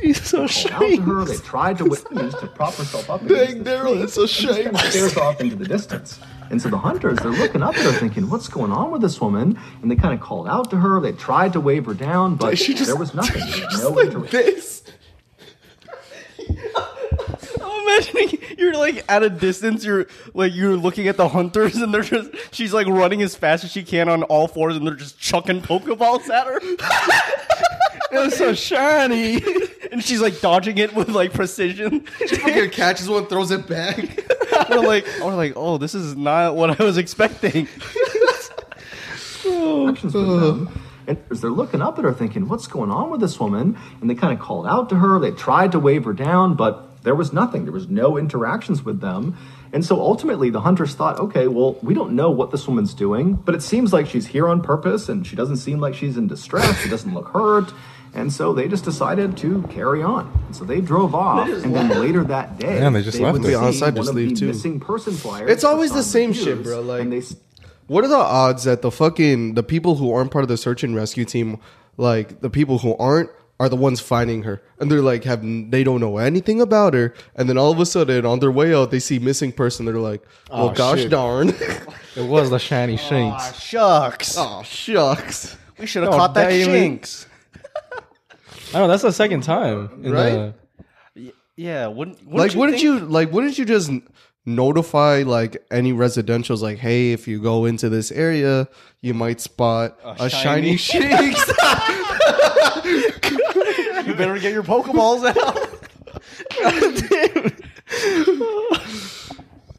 S3: He's so
S4: called her. They tried to witness to prop herself up.
S1: Dang, Daryl, it's a shame.
S4: Kind of stares off into the distance. And so the hunters, they're looking up at her thinking, what's going on with this woman? And they kind of called out to her. They tried to wave her down, but
S1: She just-
S4: there was nothing. There was
S1: Just
S4: no
S1: like
S4: interaction.
S1: this.
S2: I'm imagining you're like at a distance. You're like you're looking at the hunters, and they're just she's like running as fast as she can on all fours, and they're just chucking pokeballs at her.
S3: It's so shiny.
S2: and she's like dodging it with like precision.
S1: Fucking catches one, throws it back.
S2: We're like, we're like, oh, this is not what I was expecting.
S4: And as they're looking up at her, thinking, "What's going on with this woman?" And they kind of called out to her. They tried to wave her down, but there was nothing. There was no interactions with them. And so ultimately, the hunters thought, "Okay, well, we don't know what this woman's doing, but it seems like she's here on purpose, and she doesn't seem like she's in distress. She doesn't look hurt." And so they just decided to carry on. And so they drove off, and then later that day,
S3: Damn, they just left
S4: would
S3: her.
S4: see
S1: Yeah, onside,
S4: one
S1: just
S4: of
S1: leave
S4: the
S1: too.
S4: missing person flyers.
S1: It's always the
S4: Sandra
S1: same shit, bro, like-
S4: and they s-
S1: What are the odds that the fucking the people who aren't part of the search and rescue team, like the people who aren't, are the ones finding her, and they're like have they don't know anything about her, and then all of a sudden on their way out they see missing person, they're like, well,
S3: Oh,
S1: gosh
S3: shit.
S1: darn,
S3: It was the shiny shanks.
S2: Shucks,
S1: oh shucks,
S2: we should have
S3: Oh,
S2: caught that
S3: damn it.
S2: shinx.
S3: I know that's the second time, in
S1: Right?
S3: the-
S2: Yeah, wouldn't, wouldn't
S1: like wouldn't
S2: think-
S1: you like wouldn't you just notify like any residentials like hey if you go into this area you might spot a, shiny,
S2: shiny-
S1: shinx
S2: you better get your pokeballs out.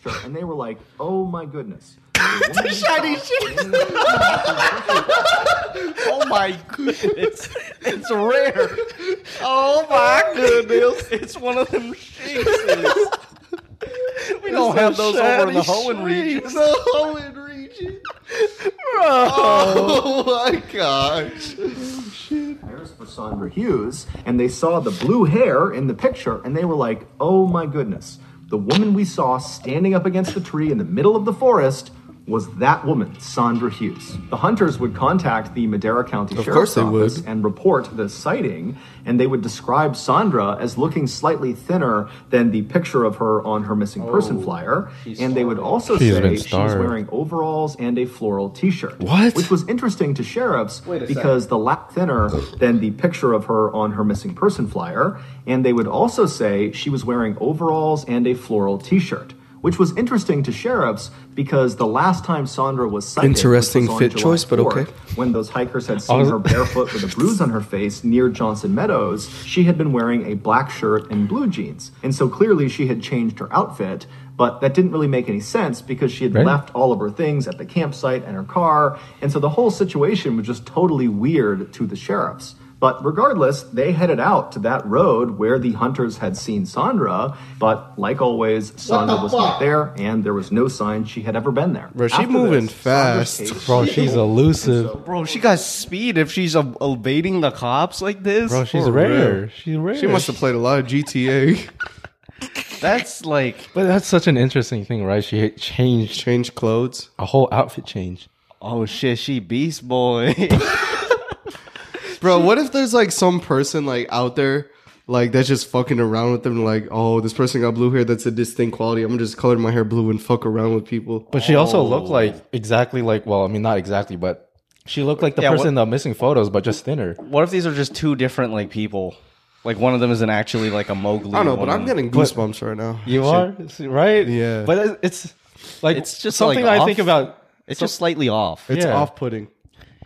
S4: Sure. And they were like, oh my goodness. The shiny shit.
S2: Oh my goodness. It's rare. Oh my goodness. It's one of them shinxes. We don't have those over in the Hoenn region.
S1: the Hoenn region oh my gosh
S4: There's for Sandra Hughes, and they saw the blue hair in the picture, and they were like, oh my goodness. The woman we saw standing up against the tree in the middle of the forest was that woman, Sandra Hughes. The hunters would contact the Madera County
S1: Of
S4: Sheriff's Office
S1: would.
S4: and report the sighting, and they would describe Sandra as looking slightly thinner than the picture of her on her missing person flyer. And they would also
S3: She's
S4: say
S3: been
S4: she was wearing overalls and a floral t-shirt.
S1: What?
S4: Which was interesting to sheriffs because the lap thinner oh. than the picture of her on her missing person flyer. And they would also say she was wearing overalls and a floral t-shirt. Which was interesting to sheriffs because the last time Sandra was sighted, which
S1: Interesting
S4: was on
S1: fit
S4: July
S1: choice, but okay.
S4: When those hikers had seen her barefoot with a bruise on her face near Johnson Meadows, she had been wearing a black shirt and blue jeans. And so clearly she had changed her outfit, but that didn't really make any sense because she had
S3: Right.
S4: left all of her things at the campsite and her car. And so the whole situation was just totally weird to the sheriffs. But regardless, they headed out to that road where the hunters had seen Sandra. But like always, Sandra was not there, and there was no sign she had ever been there.
S1: Bro, she
S4: After
S1: moving
S4: this,
S1: fast.
S4: case-
S3: Bro, she's elusive.
S2: Bro, she got speed if she's uh, evading the cops like this.
S3: Bro, she's
S1: For
S3: rare.
S1: real.
S3: She's rare.
S1: She must have played a lot of GTA.
S2: That's like,
S3: But that's such an interesting thing, right? She changed
S1: Change clothes.
S3: a whole outfit change.
S2: oh shit, she beast boy.
S1: Bro, what if there's like some person like out there like that's just fucking around with them like, oh, this person got blue hair, that's a distinct quality. I'm gonna just color my hair blue and fuck around with people.
S3: But she also looked oh. like exactly like well, I mean not exactly, but she looked like the
S2: Yeah,
S3: person
S2: what-
S3: in the missing photos, but just thinner.
S2: what if these are just two different like people? Like one of them isn't actually like a Mowgli.
S1: I don't know, but. I'm getting goosebumps right now.
S3: You are right,
S1: Yeah.
S3: But it- it's like
S2: It's just,
S3: something
S2: like,
S3: I
S2: off.
S3: think about.
S2: It's just slightly off.
S1: It's
S3: Yeah.
S1: off putting.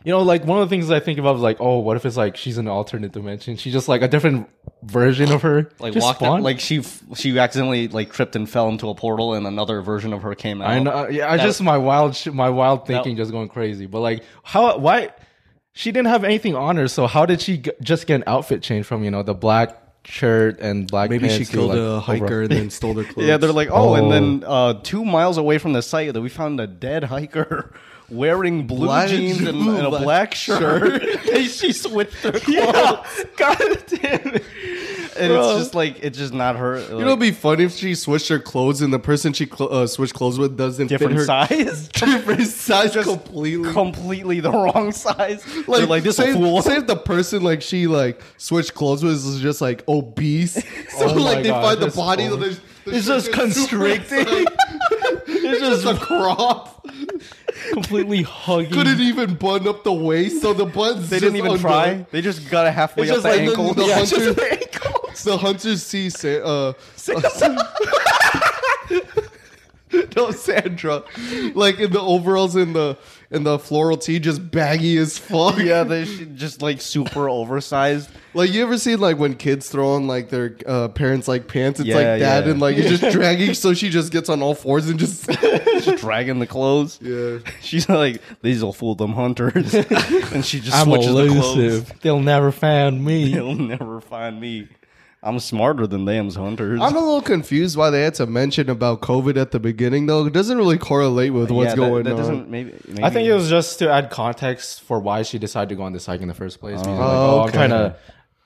S3: You know, like one of the things I think about is like, oh, what if it's like she's in an alternate dimension? She's just like a different version of her.
S2: Like
S3: just
S2: walked out, like she f- she accidentally like tripped and fell into a portal, and another version of her came out.
S3: I know. Uh, yeah, I
S2: That-
S3: just my wild, sh- my wild thinking just going crazy. But like, how? Why? She didn't have anything on her, so how did she g- just get an outfit change from you know the black shirt and black?
S1: Maybe she
S3: pants to,
S1: killed
S3: like,
S1: a hiker
S3: overall-
S1: and then stole their clothes.
S2: Yeah, they're like, oh, and
S3: Oh.
S2: then uh, two miles away from the site, that we found a dead hiker wearing blue
S1: Black-
S2: jeans and, and a
S1: black
S2: black shirt. she switched their clothes.
S3: Yeah, God damn it.
S2: And
S3: Bro.
S2: it's just like it's just not her.
S1: You know, it'd be funny if she switched her clothes and the person she cl- uh, switched clothes with doesn't
S2: different
S1: fit her
S2: size,
S1: different size
S2: Just
S1: completely.
S2: completely the wrong size. Like, like this
S1: say,
S2: a fool.
S1: say if the person like she like switched clothes with is just like obese, so
S3: Oh
S1: like they
S3: God,
S1: find the body,
S3: over-
S1: there's,
S2: It's just constricting.
S1: it's just a crop.
S3: completely hugging.
S1: Couldn't even button up the waist, so the buttons.
S2: They didn't even try. They just got it halfway
S1: It's
S2: up
S1: just
S2: the
S1: like
S2: ankle.
S1: the, the
S2: Yeah,
S1: hunters.
S2: Just the
S1: hunters see Sa- uh, no Sandra, like in the overalls in the in the floral tee, just baggy as fuck.
S2: Yeah, they should just like super oversized.
S1: Like you ever seen like when kids throw on like their uh, parents like pants? It's
S2: Yeah,
S1: like that,
S2: yeah.
S1: and like it's just dragging. So she just gets on all fours and just
S2: just dragging the clothes.
S1: yeah.
S2: She's like, these will fool them hunters. and she just
S3: I'm
S2: switches the clothes.
S3: elusive. They'll never find me.
S2: They'll never find me. I'm smarter than them hunters.
S1: I'm a little confused why they had to mention about COVID at the beginning though. It doesn't really correlate with what's
S2: Yeah, that-
S1: going
S2: that
S1: on.
S2: doesn't- maybe, maybe,
S3: I think it was just to add context for why she decided to go on this hike in the first place. Because, like,
S1: Oh,
S3: oh, I'm trying to,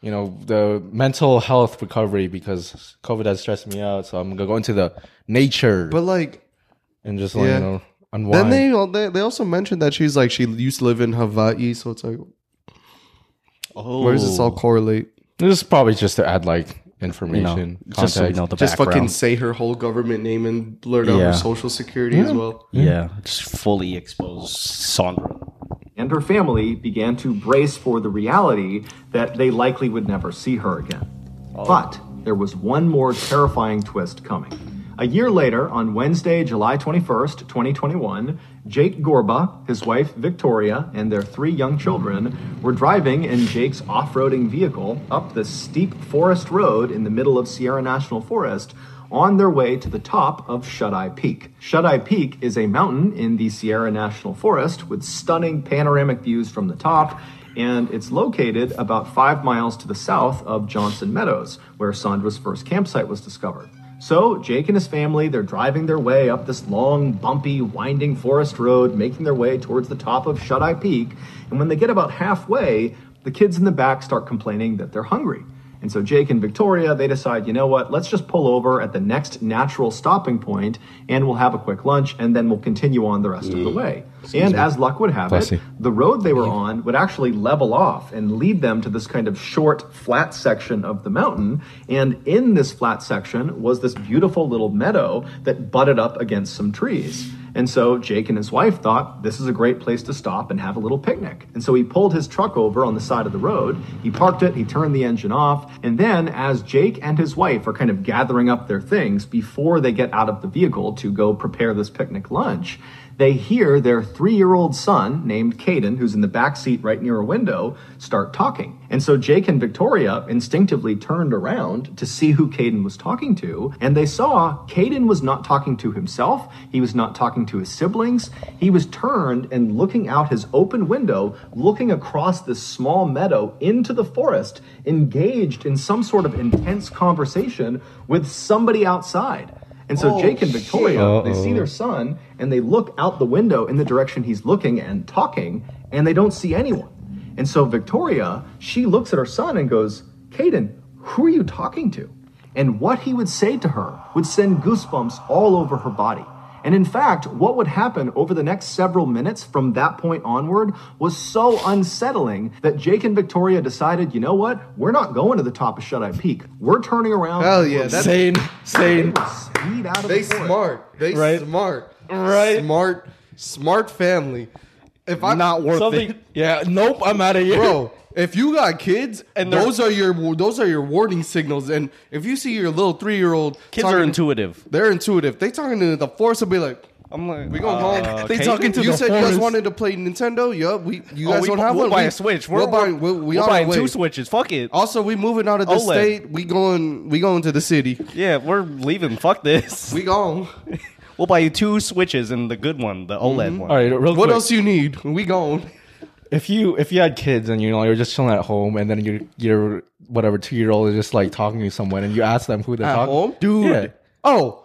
S3: you know, the mental health recovery because COVID has stressed me out. So I'm gonna go into the nature
S1: But like
S3: and just like
S1: yeah.
S3: you know
S1: then
S3: unwind.
S1: they, they they also mentioned that she's like she used to live in Hawaii, so it's like
S2: oh,
S1: where does this all oh. correlate?
S3: This is probably just to add like
S2: you know,
S3: information,
S2: just so you
S3: context.
S2: know the
S1: Just fucking say her whole government name and blurt out
S2: Yeah.
S1: her social security as well.
S2: Yeah, just fully expose Sandra.
S4: and her family began to brace for the reality that they likely would never see her again. Oh. But there was one more terrifying twist coming. A year later, on Wednesday, July 21st, 2021, Jake Gorba, his wife Victoria, and their three young children were driving in Jake's off roading vehicle up the steep forest road in the middle of Sierra National Forest on their way to the top of Shut Eye Peak. Shut Eye Peak is a mountain in the Sierra National Forest with stunning panoramic views from the top, and it's located about five miles to the south of Johnson Meadows, where Sandra's first campsite was discovered. So, Jake and his family, they're driving their way up this long, bumpy, winding forest road, making their way towards the top of Shut Eye Peak. And when they get about halfway, the kids in the back start complaining that they're hungry. And so Jake and Victoria, they decide, you know what, let's just pull over at the next natural stopping point and we'll have a quick lunch and then we'll continue on the rest of the way. And as luck would have
S3: Bless
S4: it, the road they were on would actually level off and lead them to this kind of short, flat section of the mountain. And in this flat section was this beautiful little meadow that butted up against some trees. And so Jake and his wife thought this is a great place to stop and have a little picnic. And so he pulled his truck over on the side of the road, he parked it, he turned the engine off, and then as Jake and his wife are kind of gathering up their things before they get out of the vehicle to go prepare this picnic lunch, they hear their three year old son, named Caden, who's in the back seat right near a window, start talking. And so Jake and Victoria instinctively turned around to see who Caden was talking to, and they saw Caden was not talking to himself, he was not talking to his siblings, he was turned and looking out his open window, looking across this small meadow into the forest, engaged in some sort of intense conversation with somebody outside. And so oh, Jake and Victoria, they see their son and they look out the window in the direction he's looking and talking, and they don't see anyone. And so Victoria, she looks at her son and goes, Caden, who are you talking to? And what he would say to her would send goosebumps all over her body. And in fact, what would happen over the next several minutes from that point onward was so unsettling that Jake and Victoria decided, you know what? We're not going to the top of Shut Eye Peak. We're turning around.
S1: Hell yeah, that's-
S3: sane.
S4: Would speed out of
S1: They
S4: the forest.
S1: smart. They
S3: Right.
S1: smart.
S3: Right.
S1: Smart. Smart family. If I'm
S2: Not worth
S3: Something.
S2: it.
S3: Yeah. Nope. I'm out of here,
S1: bro. If you got kids,
S2: And
S1: and those are your those are your warning signals. And if you see your little three year old,
S2: Kids are intuitive.
S1: They're intuitive. They talking to the force will be like,
S2: I'm like,
S1: we going
S2: uh,
S1: home.
S3: They talking to
S1: you
S3: the
S1: said you guys wanted to play Nintendo. Yeah, we you
S2: Oh,
S1: guys
S2: we,
S1: don't have
S2: we'll
S1: one.
S2: buy
S1: we,
S2: a Switch.
S1: We're,
S2: We're,
S1: buying. We, we
S2: we're
S1: on our
S2: buying two Switches. Fuck it.
S1: Also, we moving out of the
S2: OLED.
S1: state. We going. We going to the city.
S2: Yeah, we're leaving. Fuck this.
S1: We gone.
S2: We'll buy you two Switches and the good one, the OLED one.
S3: All right. Real
S1: What
S3: quick.
S1: else you need? We gone.
S3: if you if you had kids and you know you're just chilling at home and then your your whatever two year old is just like talking to someone and you ask them who they're
S1: At
S3: talking,
S1: home?
S3: dude.
S1: Yeah. Oh,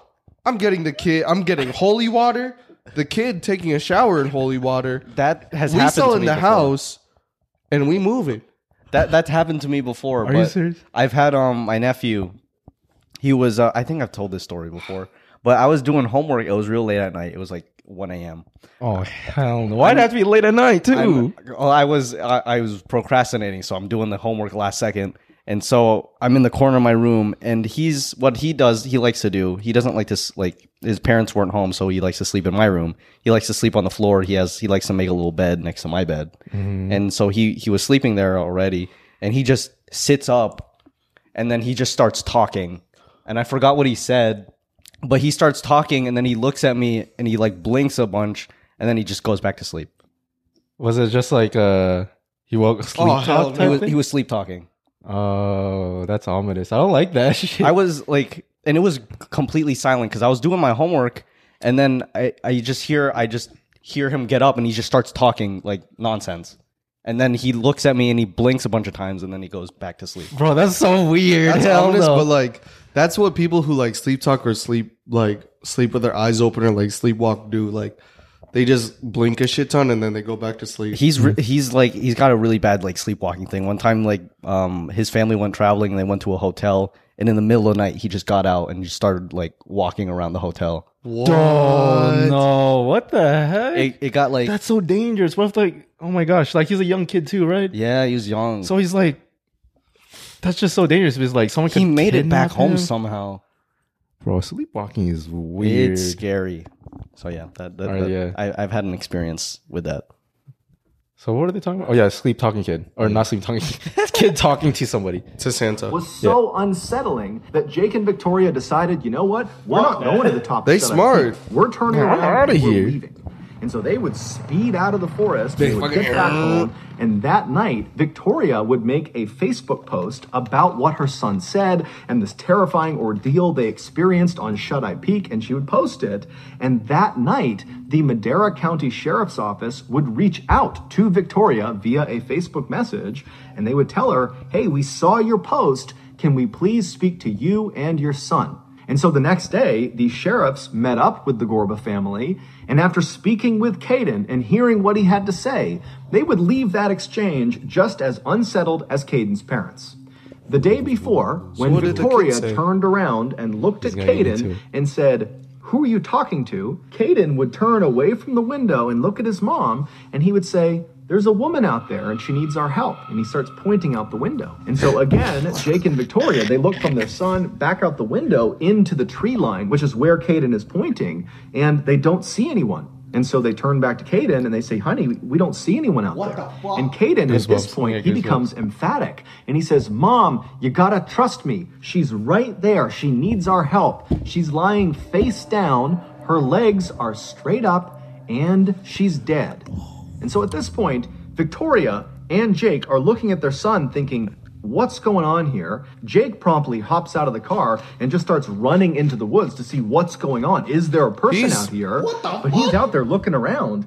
S1: I'm getting the kid. I'm getting holy water. The kid taking a shower in holy water.
S2: That has
S1: We
S2: happened to
S1: selling
S2: me
S1: the
S2: before.
S1: house, and we moving.
S2: That that's happened to me before.
S3: Are
S2: but
S3: you serious?
S2: I've had um my nephew. He was uh, I think I've told this story before, but I was doing homework. It was real late at night. It was like 1 a.m.
S3: Oh hell no! Why'd it have to be late at night too?
S2: I'm- oh, I was I, I was procrastinating, so I'm doing the homework last second, and so I'm in the corner of my room, and he's what he does. He likes to do. He doesn't like to like his parents weren't home, so he likes to sleep in my room. He likes to sleep on the floor. He has he likes to make a little bed next to my bed, and so he he was sleeping there already, and he just sits up, and then he just starts talking, and I forgot what he said, but he starts talking, and then he looks at me, and he like blinks a bunch, and then he just goes back to sleep.
S3: Was it just like uh he woke sleep
S1: Oh,
S3: talk
S2: He was, he was sleep talking.
S3: Oh, that's ominous. I don't like that shit.
S2: I was like, and it was completely silent because I was doing my homework, and then I, I just hear, I just hear him get up and he just starts talking like nonsense, and then he looks at me and he blinks a bunch of times and then he goes back to sleep.
S3: Bro, that's so weird.
S1: That's
S3: Hell
S1: ominous,
S3: no.
S1: but like that's what people who like sleep talk or sleep like sleep with their eyes open or like sleepwalk do. Like they just blink a shit ton and then they go back to sleep.
S2: He's re- he's like he's got a really bad like sleepwalking thing. One time, like um, his family went traveling and they went to a hotel, and in the middle of the night, he just got out and just started like walking around the hotel.
S1: What?
S3: oh no! What the heck?
S2: It, it got like
S3: that's so dangerous. What if like, oh my gosh, like he's a young kid too, right?
S2: yeah, he was young.
S3: So he's like, that's just so dangerous because like someone
S2: he
S3: could
S2: made it back
S3: kidnap
S2: home somehow.
S3: Bro, sleepwalking is weird.
S2: It's scary. So yeah, that, that,
S3: Alright,
S2: that-
S3: yeah.
S2: I, I've had an experience with that.
S3: so what are they talking about? Oh yeah, sleep talking kid or not sleep talking kid, kid talking to somebody.
S1: to Santa.
S4: was so unsettling that Jake and Victoria decided, you know what? We're not going to the top.
S1: They
S4: of Shut
S1: smart.
S4: Peak. We're turning
S3: Yeah, I'm
S4: around.
S3: outta
S4: and we're
S3: here.
S4: leaving. And so they would speed out of the forest. They, would
S1: fucking-
S4: get back home. And that night, Victoria would make a Facebook post about what her son said and this terrifying ordeal they experienced on Shut Eye Peak, and she would post it. And that night, the Madera County Sheriff's Office would reach out to Victoria via a Facebook message, and they would tell her, Hey, we saw your post. Can we please speak to you and your son? And so the next day, the sheriffs met up with the Gorba family, and after speaking with Caden and hearing what he had to say, they would leave that exchange just as unsettled as Caden's parents. The day before, when
S1: what
S4: Victoria turned around and looked
S3: He's
S4: at
S3: gonna eat it
S4: Caden and said, Who are you talking to? Caden would turn away from the window and look at his mom, and he would say, There's a woman out there and she needs our help. And he starts pointing out the window. And so again, Jake and Victoria, they look from their son back out the window into the tree line, which is where Caden is pointing, and they don't see anyone. And so they turn back to Caden and they say, Honey, we don't see anyone out there. The And Caden, at this point,
S3: Yeah,
S4: he
S3: goosebumps.
S4: becomes emphatic and he says, Mom, you gotta trust me. She's right there. She needs our help. She's lying face down, her legs are straight up, and she's dead. And so at this point, Victoria and Jake are looking at their son thinking, What's going on here? Jake promptly hops out of the car and just starts running into the woods to see what's going on. Is there a person
S1: He's-
S4: out here?
S2: What the
S4: but he's out there looking around.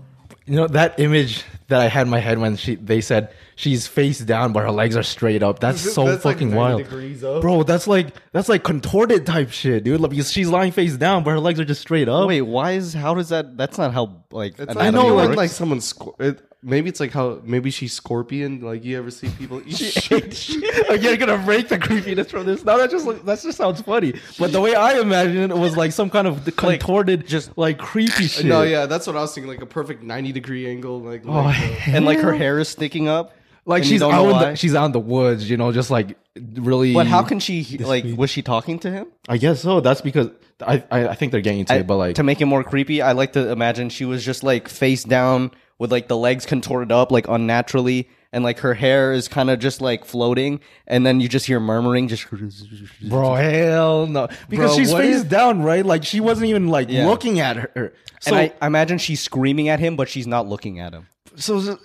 S3: You know that image that I had in my head when she they said she's face down but her legs are straight up. That's so
S1: That's
S3: fucking
S1: 90
S3: wild,
S1: up.
S3: bro. That's like that's like contorted type shit, dude. Like, because she's lying face down but her legs are just straight up.
S2: Wait, why is how does that? That's not how like.
S1: It's
S2: anatomy
S1: like, I know, like,
S2: works.
S1: like someone. Scor- it, maybe it's like how maybe she's scorpion. Like you ever see people eat shit?
S3: like you're gonna break the creepiness from this. No, that just like, that just sounds funny. But the way I imagined it was like some kind of contorted, just like creepy shit.
S1: No, yeah, that's what I was thinking. Like a perfect ninety degree angle. Like,
S3: Oh,
S1: like,
S2: and like her hair is sticking up.
S3: like she's
S2: don't
S3: out in the, she's out in the woods, you know, just like really.
S2: But how can she like? Was she talking to him?
S3: I guess so. That's because I I, I think they're getting to
S2: I-
S3: it, but like
S2: to make it more creepy, I like to imagine she was just like face down with like the legs contorted up like unnaturally, and like her hair is kind of just like floating, and then you just hear murmuring, just
S3: Bro, hell no. Because
S1: Bro,
S3: she's
S1: what
S3: face
S1: if-
S3: down, right? Like she wasn't even like
S2: Yeah.
S3: looking at her. So,
S2: and I, I imagine she's screaming at him, but she's not looking at him.
S3: so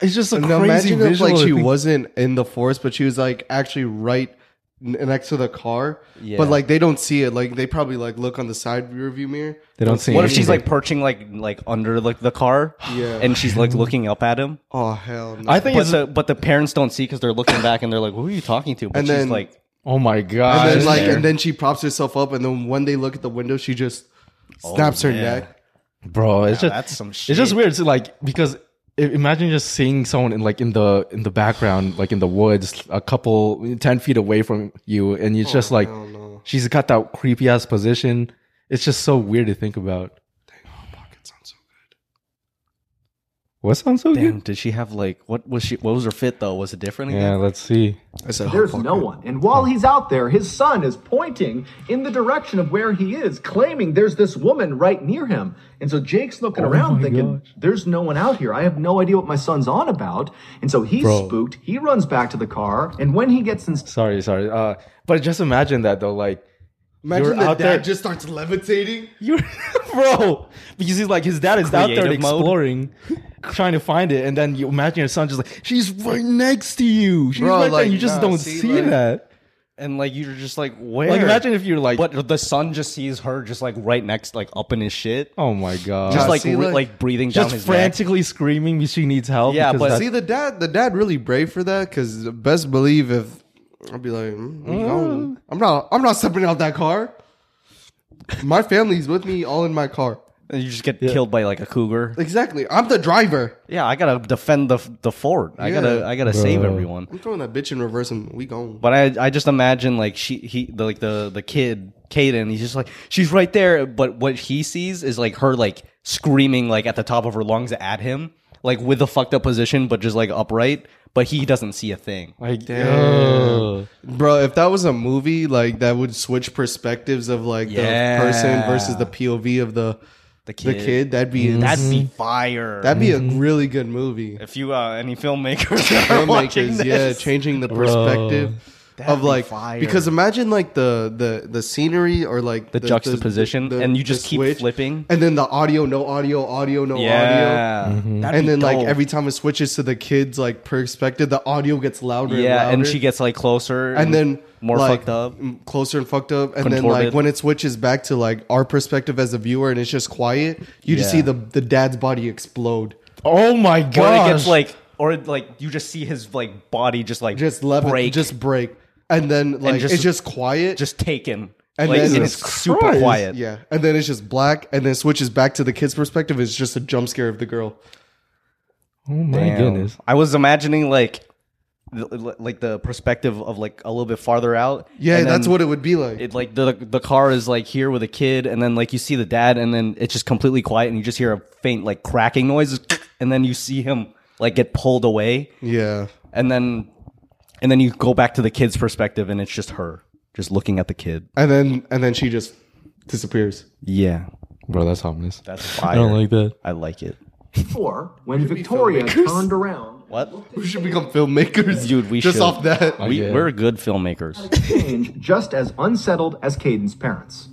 S3: it's just a
S1: And
S3: crazy
S1: imagine if like she
S3: think-
S1: wasn't in the forest, but she was like actually right n- next to the car.
S2: Yeah.
S1: But like they don't see it. Like they probably like look on the side rear view mirror.
S3: They don't see
S2: What if she's like perching like like under like the car,
S1: Yeah.
S2: and she's like looking up at him?
S1: Oh hell no!
S3: I think
S2: But
S3: it's
S2: the but the parents don't see because they're looking back and they're like, "Who are you talking to?" But
S1: And
S2: she's
S1: then-
S2: like,
S3: Oh my god!
S1: and then like
S2: there.
S1: and then she props herself up, and then when they look at the window, she just oh, snaps her neck.
S3: bro, it's just
S2: that's some
S3: It's just weird. It's like because i- imagine just seeing someone in like in the in the background, like in the woods, a couple ten feet away from you, and it's oh, just like
S1: no.
S3: she's got that creepy ass position. It's just so weird to think about.
S1: Pocket sounds so good.
S3: What sounds so
S2: "Damn,
S3: good?
S2: did she have like what was she? What was her fit though? Was it different?
S3: Yeah, let's see.
S1: I said,
S4: There's
S1: Hot
S4: no
S1: Pocket.
S4: one. And while he's out there, his son is pointing in the direction of where he is, claiming there's this woman right near him. And so Jake's looking around
S3: my
S4: thinking,
S3: gosh.
S4: there's no one out here. I have no idea what my son's on about. And so he's
S3: Bro.
S4: spooked. He runs back to the car. And when he gets in,
S3: Sorry, sorry. Uh, but just imagine that though, like.
S1: Imagine
S3: You're
S1: the
S3: out
S1: dad
S3: there-
S1: just starts levitating.
S3: You, bro, because he's like his dad is out there
S2: Creative mode.
S3: exploring, trying to find it, and then you imagine your son just like she's right next to you. She's
S1: Bro,
S3: right there.
S1: like,
S3: and You just
S1: nah,
S3: don't
S1: see,
S3: see,
S1: like-
S3: that.
S2: and like you're just like, where?
S3: Like imagine if you're like,
S2: but the son just sees her just like right next, like up in his shit,
S3: oh my god,
S2: just
S1: Nah,
S2: like
S1: see,
S2: re-
S1: like-
S2: like breathing down
S3: just
S2: his neck.
S3: frantically screaming because she needs help.
S2: Yeah,
S3: because
S2: but
S3: that's-
S1: See the dad, the dad really brave for that because best believe if I'd be like, mm, we gone. I'm not, I'm not stepping out that car. My family's with me, all in my car.
S2: And you just get killed by like a cougar.
S1: Exactly, I'm the driver.
S2: Yeah, I gotta defend the the fort. I
S1: Yeah.
S2: gotta I gotta save everyone.
S1: I'm throwing that bitch in reverse and we gone.
S2: But I I just imagine like she he the, like the the kid Caden he's just like she's right there. But what he sees is like her like screaming like at the top of her lungs at him like with a fucked up position but just like upright. But he doesn't see a thing.
S3: like,
S1: Damn. Bro, if that was a movie, like that would switch perspectives of like
S2: Yeah.
S1: the person versus the POV of the
S2: The
S1: the
S2: kid.
S1: kid. That'd be
S2: That'd be fire.
S1: that'd be a really good movie.
S2: if you uh, any filmmakers are watching
S1: filmmakers,
S2: this,
S1: yeah, changing the perspective of
S2: be
S1: like
S2: fire.
S1: because imagine like the the the scenery or like
S2: The juxtaposition, and you just keep
S1: switch,
S2: flipping.
S1: and then the audio, no audio, audio, no audio.
S2: yeah, That'd
S1: Mm-hmm. And
S2: be
S1: then like
S2: dope.
S1: every time it switches to the kids like perspective, the audio gets louder. and,
S2: yeah,
S1: louder.
S2: and she gets like closer,
S1: and then
S2: more
S1: like,
S2: fucked up.
S1: m- closer and fucked up, and then like when it switches back to like our perspective as a viewer, and it's just quiet, you just
S2: Yeah.
S1: see the the dad's body explode,
S3: oh my
S2: Or it
S3: god,
S2: gets like, or like you just see his like body just like
S1: just level,
S2: break,
S1: just break, and then like
S2: just-
S1: it's just quiet,
S2: just taken,
S1: And
S2: like,
S1: then-
S2: and it's
S1: Jesus
S2: super
S3: Christ.
S2: quiet.
S1: yeah, and then it's just black, and then switches back to the kid's perspective. It's just a jump scare of the girl.
S3: oh my
S2: Damn.
S3: goodness.
S2: I was imagining like, the- like the perspective of like a little bit farther out.
S1: Yeah,
S2: and
S1: that's what it would be like.
S2: It like the the car is like here with a kid, and then like you see the dad, and then it's just completely quiet, and you just hear a faint like cracking noise, and then you see him like get pulled away,
S1: yeah,
S2: and then and then you go back to the kid's perspective, and it's just her just looking at the kid.
S1: and then and then she just disappears.
S2: Yeah,
S3: Bro, that's ominous.
S2: that's fire.
S3: I don't like that.
S2: I like it.
S4: Or when Victoria turned around,
S2: What?
S1: We should become filmmakers,
S2: Dude, we
S1: just
S2: should.
S1: off that.
S2: We,
S3: yeah.
S2: We're good filmmakers.
S4: change just as unsettled as Caden's parents.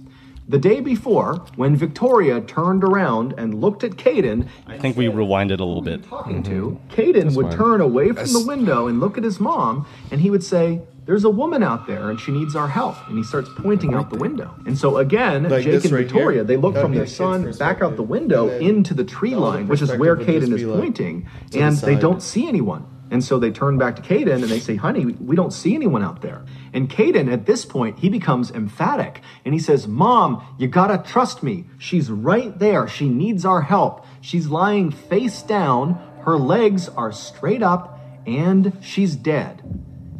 S4: The day before, when Victoria turned around and looked at Caden,
S2: I think we rewinded a little bit.
S4: talking mm-hmm. to, Caden would turn away from the window and look at his mom, and he would say, There's a woman out there and she needs our help. And he starts pointing out the window. And so again,
S1: Like
S4: Jake and
S1: right
S4: Victoria,
S1: here?
S4: they look
S1: That'd
S4: from their son back out the window into the tree
S1: the
S4: line, which is where Caden is
S1: like
S4: pointing.
S1: the
S4: And they don't see anyone. And so they turn back to Caden and they say, Honey, we don't see anyone out there. And Caden, at this point, he becomes emphatic and he says, Mom, you gotta trust me. She's right there. She needs our help. She's lying face down. Her legs are straight up and she's dead.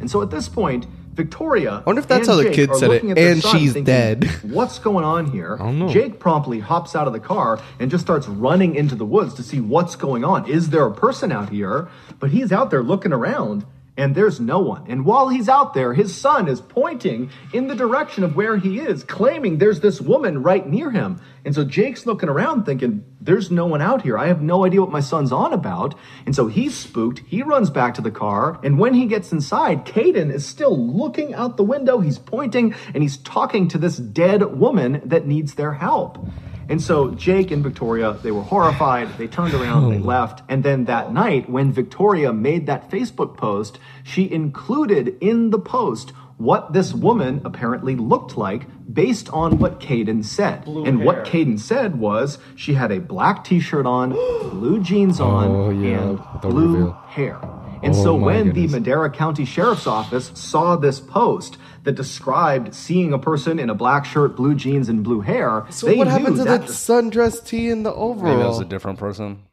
S4: And so at this point, Victoria. I
S1: wonder if that's how the kid said it, "And she's dead."
S4: What's going on here?
S3: don't know.
S4: Jake promptly hops out of the car and just starts running into the woods to see what's going on. Is there a person out here? But he's out there looking around and there's no one. And while he's out there, his son is pointing in the direction of where he is, claiming there's this woman right near him. And so Jake's looking around thinking, there's no one out here. I have no idea what my son's on about. And so he's spooked. He runs back to the car. And when he gets inside, Caden is still looking out the window. He's pointing and he's talking to this dead woman that needs their help. And so Jake and Victoria, they were horrified. They turned around, they oh. left. And then that night, when Victoria made that Facebook post, she included in the post what this woman apparently looked like based on what Caden said. and what Caden said was she had a black t shirt on, blue jeans on,
S3: Oh, yeah,
S4: and
S3: the
S4: blue
S3: reveal.
S4: hair. And
S3: Oh
S4: so when
S3: goodness.
S4: the Madera County Sheriff's Office saw this post that described seeing a person in a black shirt, blue jeans, and blue hair,
S1: So
S4: they
S1: what
S4: knew
S1: happened to
S4: that
S1: the sundress tee and the overall?
S2: Maybe that was a different person.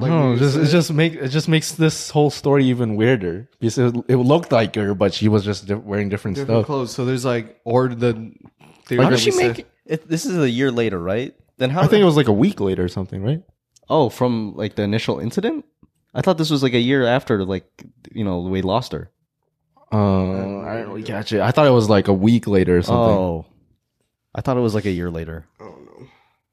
S1: Like
S3: no, it just, it just make it just makes this whole story even weirder because it, it looked like her, but she was just di- wearing different,
S1: different
S3: stuff.
S1: clothes. So there's like, or the. theory
S2: How did she
S1: we said-
S2: make it? This is a year later, right? Then how?
S3: I think it was like a week later or something, right?
S2: Oh, from like the initial incident. I thought this was like a year after, like you know, we lost her.
S3: Uh, I don't really catch it. I thought it was like a week later or something.
S2: Oh, I thought it was like a year later.
S1: Oh no.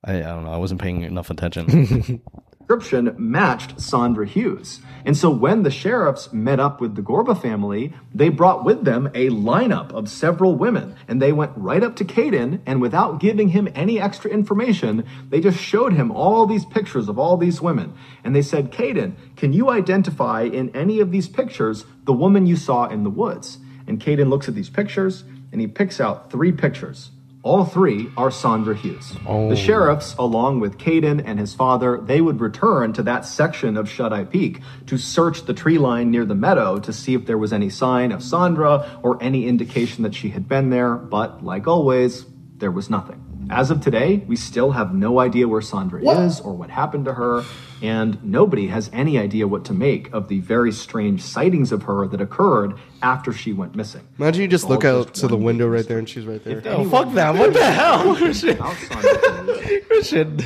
S2: I, I don't know. I wasn't paying enough attention.
S4: description matched Sandra Hughes. And so when the sheriffs met up with the Gorba family, they brought with them a lineup of several women. And they went right up to Caden, and without giving him any extra information, they just showed him all these pictures of all these women. And they said, Caden, can you identify in any of these pictures the woman you saw in the woods? And Caden looks at these pictures and he picks out three pictures. All three are Sandra Hughes. The oh. sheriffs, along with Caden and his father, they would return to that section of Shut Eye Peak to search the tree line near the meadow to see if there was any sign of Sandra or any indication that she had been there, but like always, there was nothing. As of today, we still have no idea where Sandra is or what happened to her, and nobody has any idea what to make of the very strange sightings of her that occurred after she went missing.
S1: Imagine you just
S4: It's
S1: look out
S4: just
S1: to the window right there and she's right there.
S3: Oh, fuck that! What the hell?
S4: About Sandra Hughes,
S3: Christian.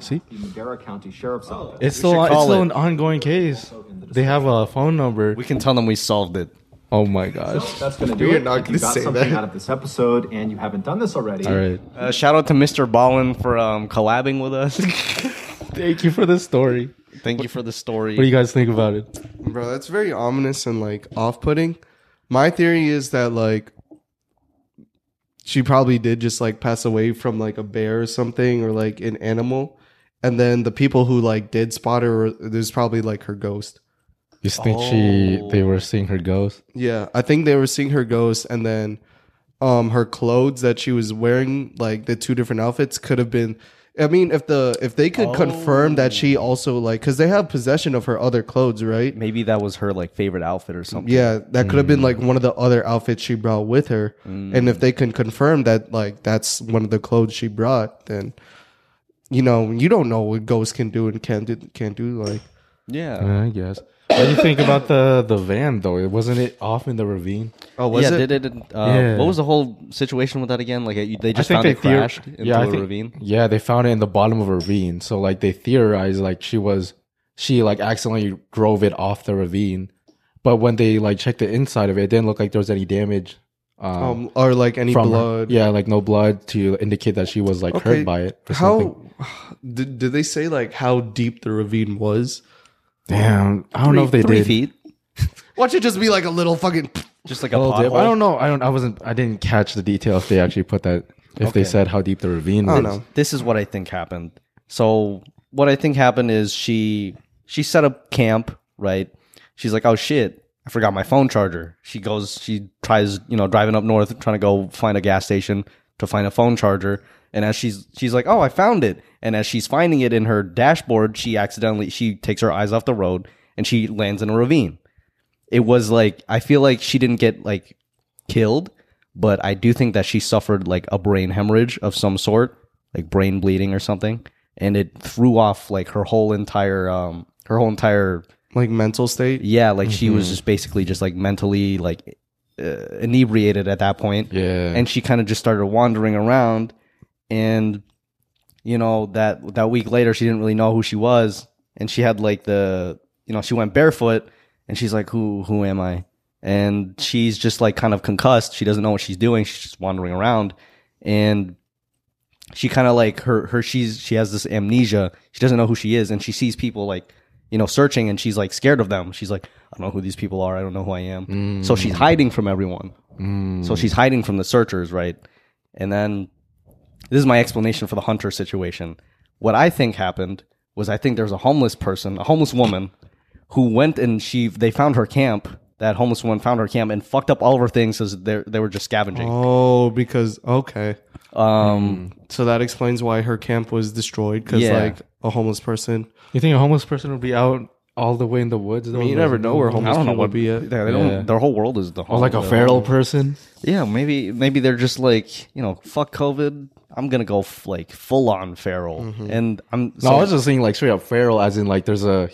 S4: See? The Madera County Sheriff's Office.
S3: It's still it's still
S2: it.
S3: an ongoing case. They have a phone number.
S2: we can tell them we solved it.
S3: Oh my gosh!
S4: That's going to do
S1: We are
S4: it.
S1: not
S4: if you
S1: gonna
S4: got
S1: say
S4: something
S1: that.
S4: out of this episode and you haven't done this already,
S3: All right.
S2: Uh, shout out to Mr. Ballen for um, collabing with us.
S3: Thank you for the story.
S2: Thank you for the story.
S3: What do you guys think about it?
S1: Bro, that's very ominous and like off putting. My theory is that like she probably did just like pass away from like a bear or something or like an animal. And then the people who like did spot her, there's probably like her ghost.
S3: You think she they were seeing her ghost?
S1: Yeah, I think they were seeing her ghost, and then um her clothes that she was wearing, like the two different outfits, could have been. I mean, if the if they could confirm that she also like, because they have possession of her other clothes, right?
S2: Maybe that was her like favorite outfit or something.
S1: Yeah, that could have been like one of the other outfits she brought with her. And if they can confirm that like that's one of the clothes she brought, then you know you don't know what ghosts can do and can't do, can't do. Like
S2: Yeah.
S3: I guess. What do you think about the the van though? It wasn't it off in the ravine?
S1: oh, was
S2: yeah,
S1: it?
S2: did it? Uh,
S3: Yeah.
S2: What was the whole situation with that again? Like it- they just
S3: I
S2: found
S3: think
S2: it
S3: they theor-
S2: crashed into
S3: yeah, I
S2: a
S3: think-
S2: ravine.
S3: Yeah, they found it in the bottom of a ravine. So like they theorized like she was she like accidentally drove it off the ravine. But when they like checked the inside of it, it didn't look like there was any damage. Um,
S1: um, or like any
S3: from her.
S1: blood?
S3: Yeah, like no blood to indicate that she was like hurt by it.
S1: How did, did they say like how deep the ravine was?
S3: Damn, I don't know if they
S2: three
S3: did.
S2: feet,
S1: Watch it just be like a little fucking.
S2: just like a
S3: Little dip.
S2: pothole.
S3: I don't know. I don't. I wasn't. I didn't catch the detail if they actually put that if they said how deep the ravine
S1: I
S3: was.
S1: don't know.
S2: this is what I think happened. So what I think happened is she she set up camp, right? She's like, "Oh shit, I forgot my phone charger." She goes, she tries, you know, driving up north trying to go find a gas station to find a phone charger. And as she's she's like, "Oh, I found it." And as she's finding it in her dashboard, she accidentally she takes her eyes off the road and she lands in a ravine. It was like I feel like she didn't get like killed, but I do think that she suffered like a brain hemorrhage of some sort, like brain bleeding or something, and it threw off like her whole entire um her whole entire
S1: Like mental state.
S2: yeah, like she was just basically just like mentally like uh, inebriated at that point.
S3: Yeah.
S2: And she kind of just started wandering around and you know that that week later she didn't really know who she was and she had like the you know she went barefoot and she's like who who am I? And she's just like kind of concussed. She doesn't know what she's doing. She's just wandering around and she kind of like her her she's she has this amnesia. She doesn't know who she is and she sees people like you know searching and she's like scared of them. She's like I don't know who these people are. I don't know who I am. So she's mm. hiding from everyone. Mm. So she's hiding from the searchers, right? And then this is my explanation for the hunter situation. What I think happened was I think there was a homeless person, a homeless woman, who went and she they found her camp. That homeless woman found her camp and fucked up all of her things because they they were just scavenging.
S1: Oh, because okay.
S2: Um,
S1: So that explains why her camp was destroyed. Because
S2: Yeah.
S1: like a homeless person.
S3: you think a homeless person would be out all the way in the woods?
S1: I mean, you never know where
S2: I
S1: homeless
S2: don't know
S1: people
S2: what
S1: would be at.
S2: They, they don't.
S3: Yeah.
S2: Their whole world is the
S3: Or like a
S2: the-
S3: feral person?
S2: Yeah, maybe maybe they're just like you know, fuck COVID. I'm gonna go f- like full on feral, mm-hmm. and I'm
S3: No, I was just saying like straight up feral, as in like there's a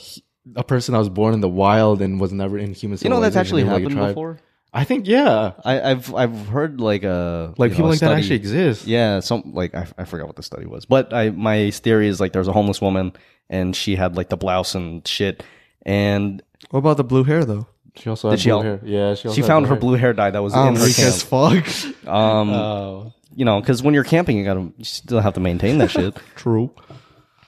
S3: a person that was born in the wild and was never in human.
S2: you know that's
S3: civilization,
S2: actually
S3: they like, a
S2: happened
S3: tribe.
S2: before.
S3: I think yeah,
S2: I, I've I've heard like a
S3: like
S2: you
S3: people
S2: know, a
S3: like that
S2: study-
S3: actually exist.
S2: Yeah, some like I, I forgot what the study was, but I my theory is like there's a homeless woman and she had like the blouse and shit, and
S1: What about the blue hair though?
S3: She also
S2: Did
S3: had
S2: she
S3: blue
S2: al-
S3: hair. Yeah, she, also
S2: she
S3: had
S2: found her blue hair dye that was
S1: I'm
S2: in her
S1: weak as
S2: camp.
S1: fuck.
S2: Um,
S3: Oh,
S2: you know, because when you're camping, you gotta you still have to maintain that shit.
S1: True.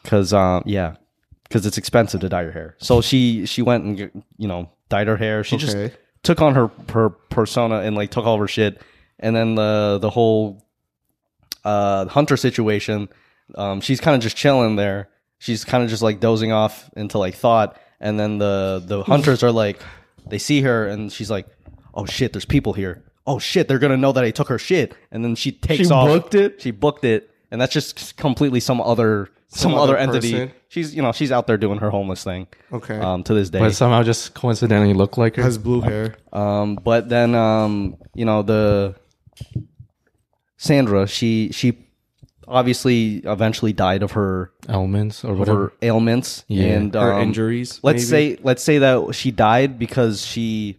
S2: Because um, yeah, because it's expensive to dye your hair. So she she went and you know dyed her hair. She just took on her her persona and like took all of her shit, and then the the whole uh hunter situation. Um, she's kind of just chilling there. She's kind of just like dozing off into like thought, and then the the hunters are like, they see her, and she's like, "Oh shit, there's people here. Oh shit, they're gonna know that I took her shit." And then she takes
S3: She
S2: off.
S3: booked it?
S2: She booked it, and that's just completely some other some,
S1: Some
S2: other,
S1: other
S2: entity.
S1: person?
S2: She's you know she's out there doing her homeless thing.
S1: Okay.
S2: Um, to this day.
S3: but somehow just coincidentally look like her.
S1: Has blue hair.
S2: Um, but then um, you know the Sandra, she she obviously eventually died of her
S3: ailments or whatever.
S2: her ailments
S3: Yeah.
S2: and
S1: Her
S2: um,
S1: injuries.
S2: Let's
S1: maybe?
S2: say let's say that she died because she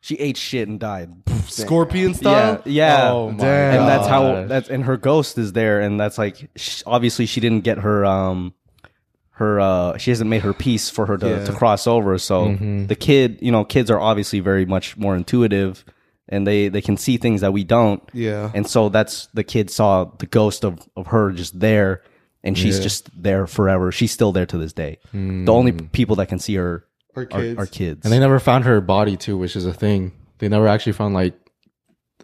S2: she ate shit and died.
S1: scorpion style.
S2: Yeah, yeah.
S3: Oh my
S1: Damn.
S2: and that's how that's and her ghost is there, and that's like sh obviously she didn't get her um her uh she hasn't made her peace for her to,
S1: Yeah.
S2: to cross over. So
S3: Mm-hmm.
S2: the kid, you know, kids are obviously very much more intuitive, and they they can see things that we don't.
S1: Yeah.
S2: And so that's the kid saw the ghost of of her just there, and she's just there forever. She's still there to this day. The only people that can see her
S1: Or
S2: are,
S1: kids.
S2: are kids.
S3: And they never found her body too, which is a thing. They never actually found like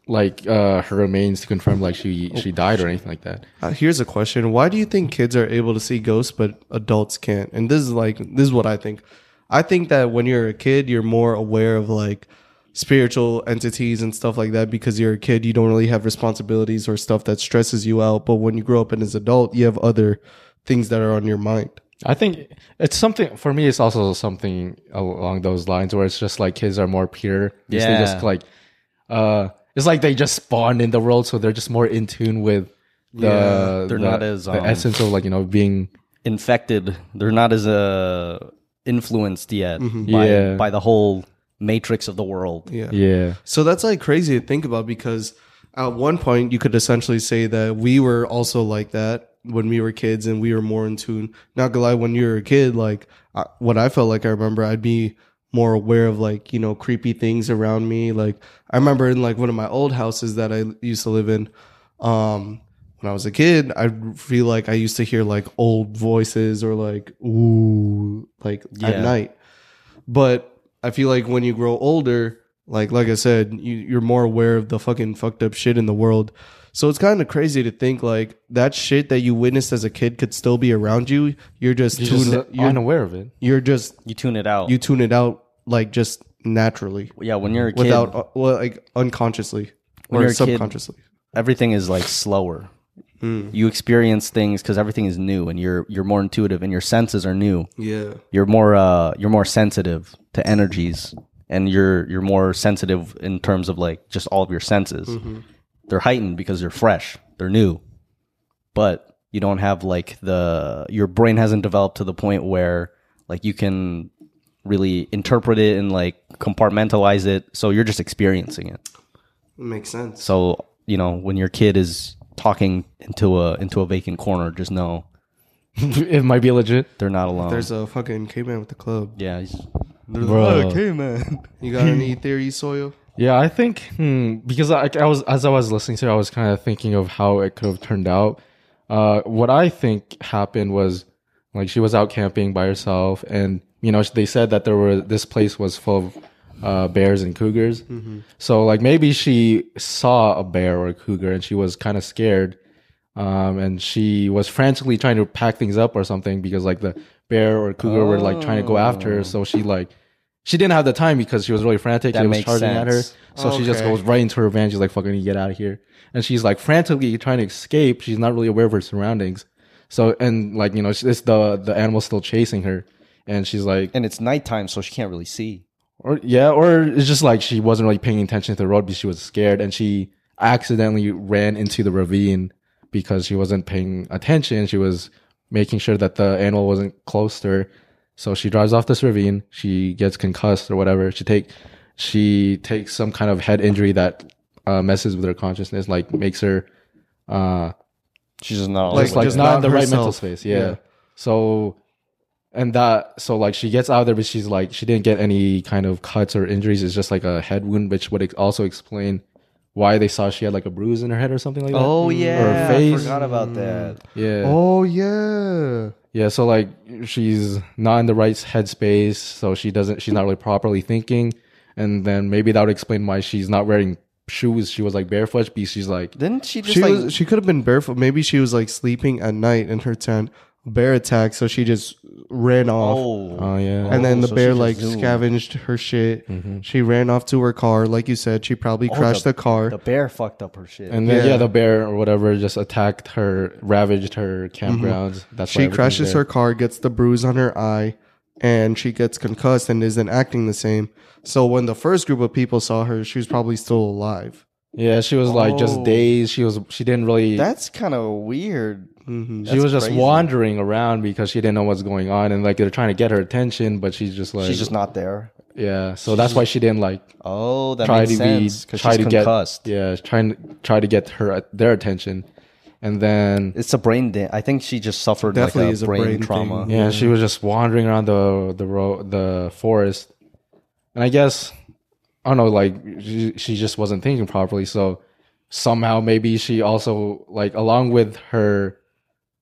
S3: like uh her remains to confirm like she she died or anything like that.
S1: Uh, here's a question: Why do you think kids are able to see ghosts but adults can't? And this is like this is what I think. I think that when you're a kid, you're more aware of like spiritual entities and stuff like that because you're a kid. You don't really have responsibilities or stuff that stresses you out. But when you grow up and as an adult, you have other things that are on your mind.
S3: I think it's something for me. It's also something along those lines where it's just like kids are more pure. Just- They just like, uh, it's like they just spawned in the world, so they're just more in tune with the.
S1: Yeah,
S2: they're
S3: the-
S2: not as,
S3: the
S2: um,
S3: essence of like you know being.
S2: infected. They're not as uh, influenced yet by,
S3: Yeah.
S2: by the whole matrix of the world.
S1: Yeah.
S3: Yeah,
S1: So that's like crazy to think about because at one point you could essentially say that we were also like that when we were kids and we were more in tune. Not gonna lie, when you were a kid, like I, what I felt like I remember, I'd be more aware of like you know creepy things around me. Like I remember in like one of my old houses that I used to live in. Um, when I was a kid, I feel like I used to hear like old voices or like ooh, like at night. But I feel like when you grow older, Like like I said, you, you're more aware of the fucking fucked up shit in the world. So it's kind of crazy to think like that shit that you witnessed as a kid could still be around you. You're just
S3: You're
S1: tuned.
S3: just
S1: you're,
S3: unaware of it.
S1: you're just
S2: You tune it out.
S1: you tune it out like just naturally
S2: yeah, when you're a kid,
S1: without uh, well like unconsciously
S2: When
S1: or
S2: you're a kid-
S1: subconsciously.
S2: everything is like slower.
S1: Hmm.
S2: You experience things because everything is new, and you're you're more intuitive, and your senses are new.
S1: Yeah.
S2: You're more uh you're more sensitive to energies, and you're you're more sensitive in terms of like just all of your senses.
S1: Mm-hmm.
S2: They're heightened because they're fresh, they're new, but you don't have like the your brain hasn't developed to the point where like you can really interpret it and like compartmentalize it. So you're just experiencing it.
S1: Makes sense.
S2: So you know when your kid is talking into a into a vacant corner, just know
S3: it might be legit.
S2: they're not alone.
S1: There's a fucking caveman with the club.
S2: yeah, he's,
S3: Bro.
S2: caveman.
S1: You got any theories, Soyo?
S3: Yeah, I think hmm, because I, I was as I was listening to, it, I was kind of thinking of how it could have turned out. Uh, what I think happened was like she was out camping by herself, and you know they said that there were this place was full of uh, bears and cougars. So like maybe she saw a bear or a cougar, and she was kind of scared, um, and she was frantically trying to pack things up or something because like the bear or cougar were like trying to go after her. So she like she didn't have the time because she was really frantic.
S2: That
S3: it was
S2: makes
S3: charging at her.
S2: sense.
S3: So she just
S1: Okay.
S3: goes right into her van. She's like, fucking get out of here. And she's like frantically trying to escape. She's not really aware of her surroundings. So, and like, you know, it's the, the animal's still chasing her. And she's like,
S2: and it's nighttime, so she can't really see.
S3: or yeah, or it's just like she wasn't really paying attention to the road because she was scared and she accidentally ran into the ravine because she wasn't paying attention. She was making sure that the animal wasn't close to her. So she drives off this ravine. She gets concussed or whatever. She take she takes some kind of head injury that uh, messes with her consciousness, like makes her uh,
S2: She's just not
S1: Like-
S3: just like
S1: just
S3: not in
S1: not
S3: the right mental space. Yeah.
S1: Yeah.
S3: So, and that so like she gets out there, but she's like she didn't get any kind of cuts or injuries. It's just like a head wound, which would also explain why they saw she had like a bruise in her head or something like that.
S2: Oh mm. yeah, I
S3: face.
S2: forgot about mm. that.
S3: yeah,
S1: Oh yeah.
S3: yeah. So like she's not in the right headspace, so she doesn't. She's not really properly thinking, and then maybe that would explain why she's not wearing shoes. She was like barefoot because she's like
S2: Didn't she just
S1: She
S2: like?
S1: was she could have been barefoot. Maybe she was like sleeping at night in her tent bear attack, so she just ran off.
S2: oh,
S3: oh yeah,
S1: and then
S2: Oh,
S1: the
S2: so
S1: bear
S2: she
S1: like
S2: just zoomed.
S1: scavenged her shit.
S3: Mm-hmm.
S1: She ran off to her car, like you said. She probably
S2: Oh,
S1: crashed the, car.
S2: the bear fucked up her shit.
S3: And then
S1: Yeah.
S3: yeah. the bear or whatever just attacked her, ravaged her campgrounds. That's why
S1: she
S3: everything's
S1: crashes
S3: there.
S1: her car, gets the bruise on her eye, and she gets concussed and isn't acting the same. So when the first group of people saw her, she was probably still alive.
S3: Yeah, she was like
S2: Oh.
S3: just dazed. She was she didn't really.
S2: That's kind of weird.
S1: hmm
S3: she was just
S2: crazy.
S3: wandering around because she didn't know what's going on, and like they're trying to get her attention, but she's just like
S2: She's just not there.
S3: yeah. So that's why she didn't like
S2: Oh, that
S3: try
S2: makes
S3: to
S2: sense.
S3: be
S2: Because
S3: try
S2: she's
S3: to
S2: concussed.
S3: get yeah trying to try to get her their attention, and then
S2: It's a brain. Da- I think she just suffered
S1: Definitely
S2: like
S1: is
S2: a
S1: a
S2: brain,
S1: brain
S2: trauma.
S1: thing.
S3: Yeah, she was just wandering around the the road, the forest, and I guess I don't know, like she, she just wasn't thinking properly. So somehow maybe she also like along with her,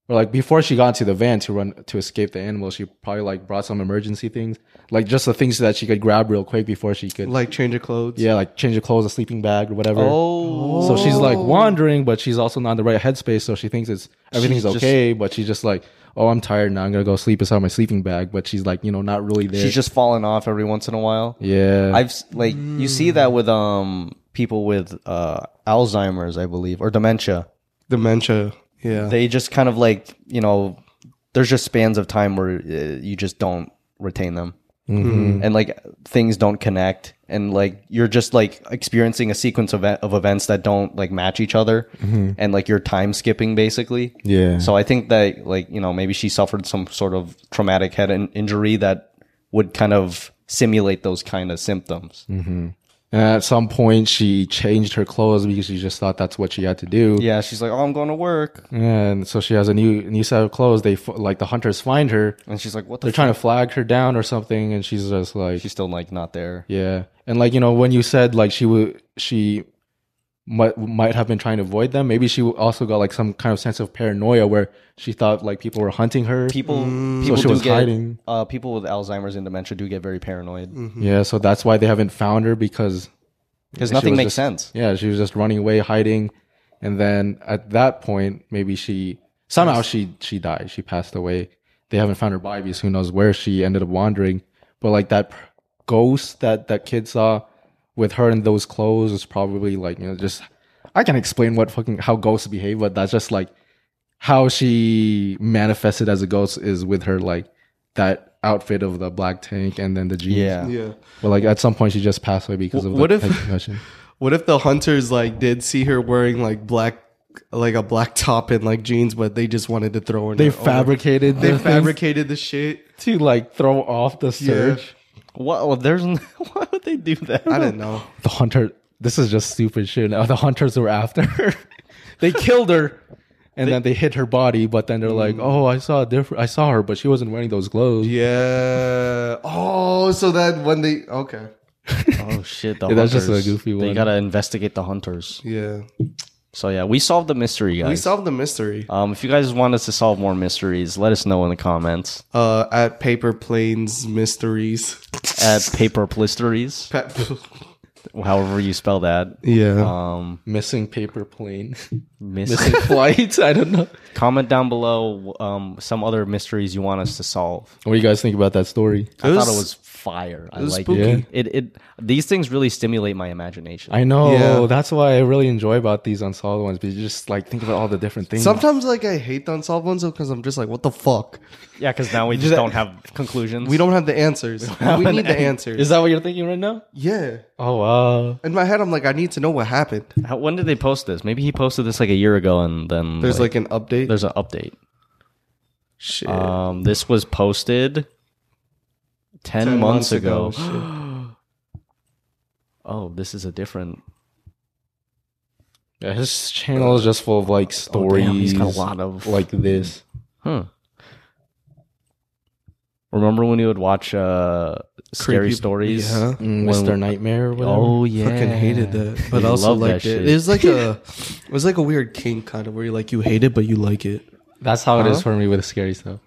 S3: or like before she got into the van to run to escape the animal, she probably like brought some emergency things, like just the things that she could grab real quick before she could,
S1: Like change her clothes.
S3: yeah, like change her clothes, a sleeping bag or whatever.
S2: Oh,
S3: So she's like wandering, but she's also not in the right headspace. So she thinks it's everything's
S2: She's just-
S3: okay, but she's just like, oh, I'm tired now. I'm gonna go sleep inside my sleeping bag. But she's like, you know, not really there.
S2: she's just falling off every once in a while.
S3: yeah.
S2: I've s- like you see that with um people with uh Alzheimer's, I believe, or dementia.
S1: Dementia. Yeah.
S2: They just kind of like you know, there's just spans of time where uh, you just don't retain them,
S3: Mhm.
S2: and like things don't connect, and like you're just like experiencing a sequence of of events that don't like match each other, mm-hmm. and like you're time skipping basically.
S3: yeah.
S2: So I think that like you know maybe she suffered some sort of traumatic head in- injury that would kind of simulate those kind of symptoms. Mm-hmm.
S3: And at some point, she changed her clothes because she just thought that's what she had to do.
S2: Yeah, she's like, "Oh, I'm going to work,"
S3: And so she has a new new set of clothes. They like the hunters find her.
S2: and she's like, "What the?"
S3: They're trying to flag her down or something, and she's just like,
S2: She's still like not there.
S3: Yeah, and like you know, when you said like she would, she might might have been trying to avoid them. Maybe she also got like some kind of sense of paranoia where she thought like people were hunting her.
S2: People,
S3: so
S2: people
S3: she
S2: do
S3: was
S2: get
S3: hiding.
S2: uh, people with Alzheimer's and dementia do get very paranoid.
S3: Yeah, so that's why they haven't found her because
S2: Because nothing makes
S3: just-
S2: sense.
S3: Yeah, she was just running away, hiding, and then at that point, maybe she somehow she she died. She passed away. They haven't found her body because who knows where she ended up wandering. But like that ghost that that kid saw with her in those clothes is probably like you know just I can explain what fucking how ghosts behave, but that's just like how she manifested as a ghost is with her like that outfit of the black tank and then the jeans.
S2: Yeah.
S1: Yeah.
S3: But like at some point she just passed away because of
S1: What if-
S3: concussion.
S1: What if the hunters like did see her wearing like black, like a black top and like jeans, but they just wanted to throw in.
S3: They
S1: her-
S3: fabricated
S1: They
S3: the thing
S1: fabricated the shit.
S3: to like throw off the search.
S2: What? Well, there's why would they do that?
S1: I didn't know.
S3: The hunter. This is just stupid shit. Now the hunters were after her. they killed her, and then they hit her body. But then they're like, mm. "Oh, I saw a different. I saw her, but she wasn't wearing those clothes."
S1: Yeah. Oh, so that when they okay.
S2: Oh shit! The
S3: Yeah, that's just a
S2: hunters.
S3: goofy
S2: They
S3: one.
S2: gotta investigate the hunters.
S1: Yeah.
S2: So yeah, we solved the mystery, guys.
S1: We solved the mystery.
S2: um, if you guys want us to solve more mysteries, let us know in the comments
S1: Uh, at Paper Planes Mysteries.
S2: at Paper Blisteries,
S1: Pa-
S2: however you spell that.
S1: yeah.
S2: Um,
S3: Missing paper plane,
S2: miss-
S3: missing flights. I don't know.
S2: comment down below um, some other mysteries you want us to solve.
S3: What do you guys think about that story?
S2: I
S1: It
S2: thought it
S1: was-
S2: was fire. I
S1: was
S2: like
S1: spooky.
S2: it. It it these things really stimulate my imagination.
S3: I know.
S1: Yeah.
S3: That's why I really enjoy about these unsolved ones. Because you just like think about all the different things.
S1: Sometimes like I hate the unsolved ones because I'm just like, what the fuck?
S2: yeah, because now we just don't have conclusions.
S1: We don't have the answers. we need the answers.
S3: is that what you're thinking right now?
S1: yeah.
S3: Oh wow.
S1: In my head, I'm like, I need to know what happened.
S2: How, when did they post this? Maybe he posted this like a year ago, and then
S1: There's like, an update.
S2: there's an update.
S1: shit.
S2: Um, this was posted ten,
S1: 10
S2: months, ago. oh, this is a different.
S3: Yeah, his channel is just full of like stories.
S2: damn, he's got a lot of-
S3: like this.
S2: Huh. Remember when you would watch uh, scary
S1: Creepy-
S2: stories?
S1: Yeah.
S3: Mm, Mr. Nightmare or whatever.
S2: Oh yeah,
S1: Fucking hated that, but
S2: You
S1: also
S2: love that
S1: liked it.
S2: shit.
S1: It was like a, it was like a weird kink kind of where you like you hate it but you like it.
S3: That's how it is for me with scary stuff.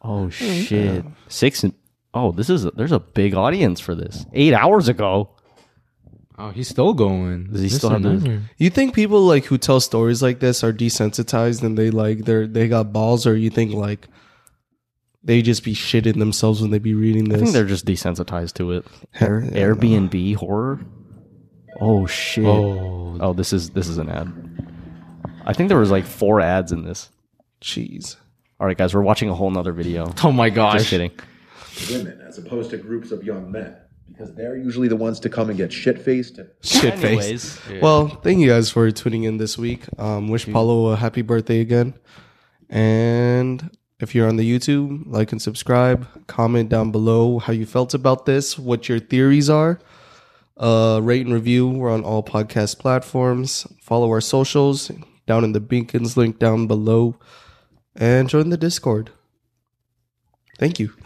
S2: Oh shit! Six and oh, this is a, there's a big audience for this. Eight hours ago.
S3: Oh, he's still going.
S2: Does he still
S3: Mr.
S2: have this?
S1: You think people like who tell stories like this are desensitized and they like they're they got balls, or you think like they just be shitting themselves when they be reading this?
S2: I think they're just desensitized to it.
S1: Air,
S2: Airbnb horror. Oh shit! Oh.
S3: Oh,
S2: this is this is an ad. I think there was like four ads in this.
S1: Jeez.
S2: All right, guys, we're watching a whole nother video.
S3: oh my gosh.
S2: Just kidding.
S5: women as opposed to groups of young men because they're usually the ones to come and get shit faced.
S1: Shit face.
S2: Anyways,
S1: Well, thank you guys for tuning in this week. Um, wish Paulo a happy birthday again. And if you're on the YouTube, like and subscribe. Comment down below how you felt about this, what your theories are. Uh, rate and review. We're on all podcast platforms. Follow our socials down in the beacons link down below. And join the Discord. Thank you.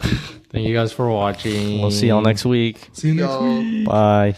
S3: Thank you guys for watching.
S2: we'll see y'all next week.
S1: See you next week.
S2: Bye.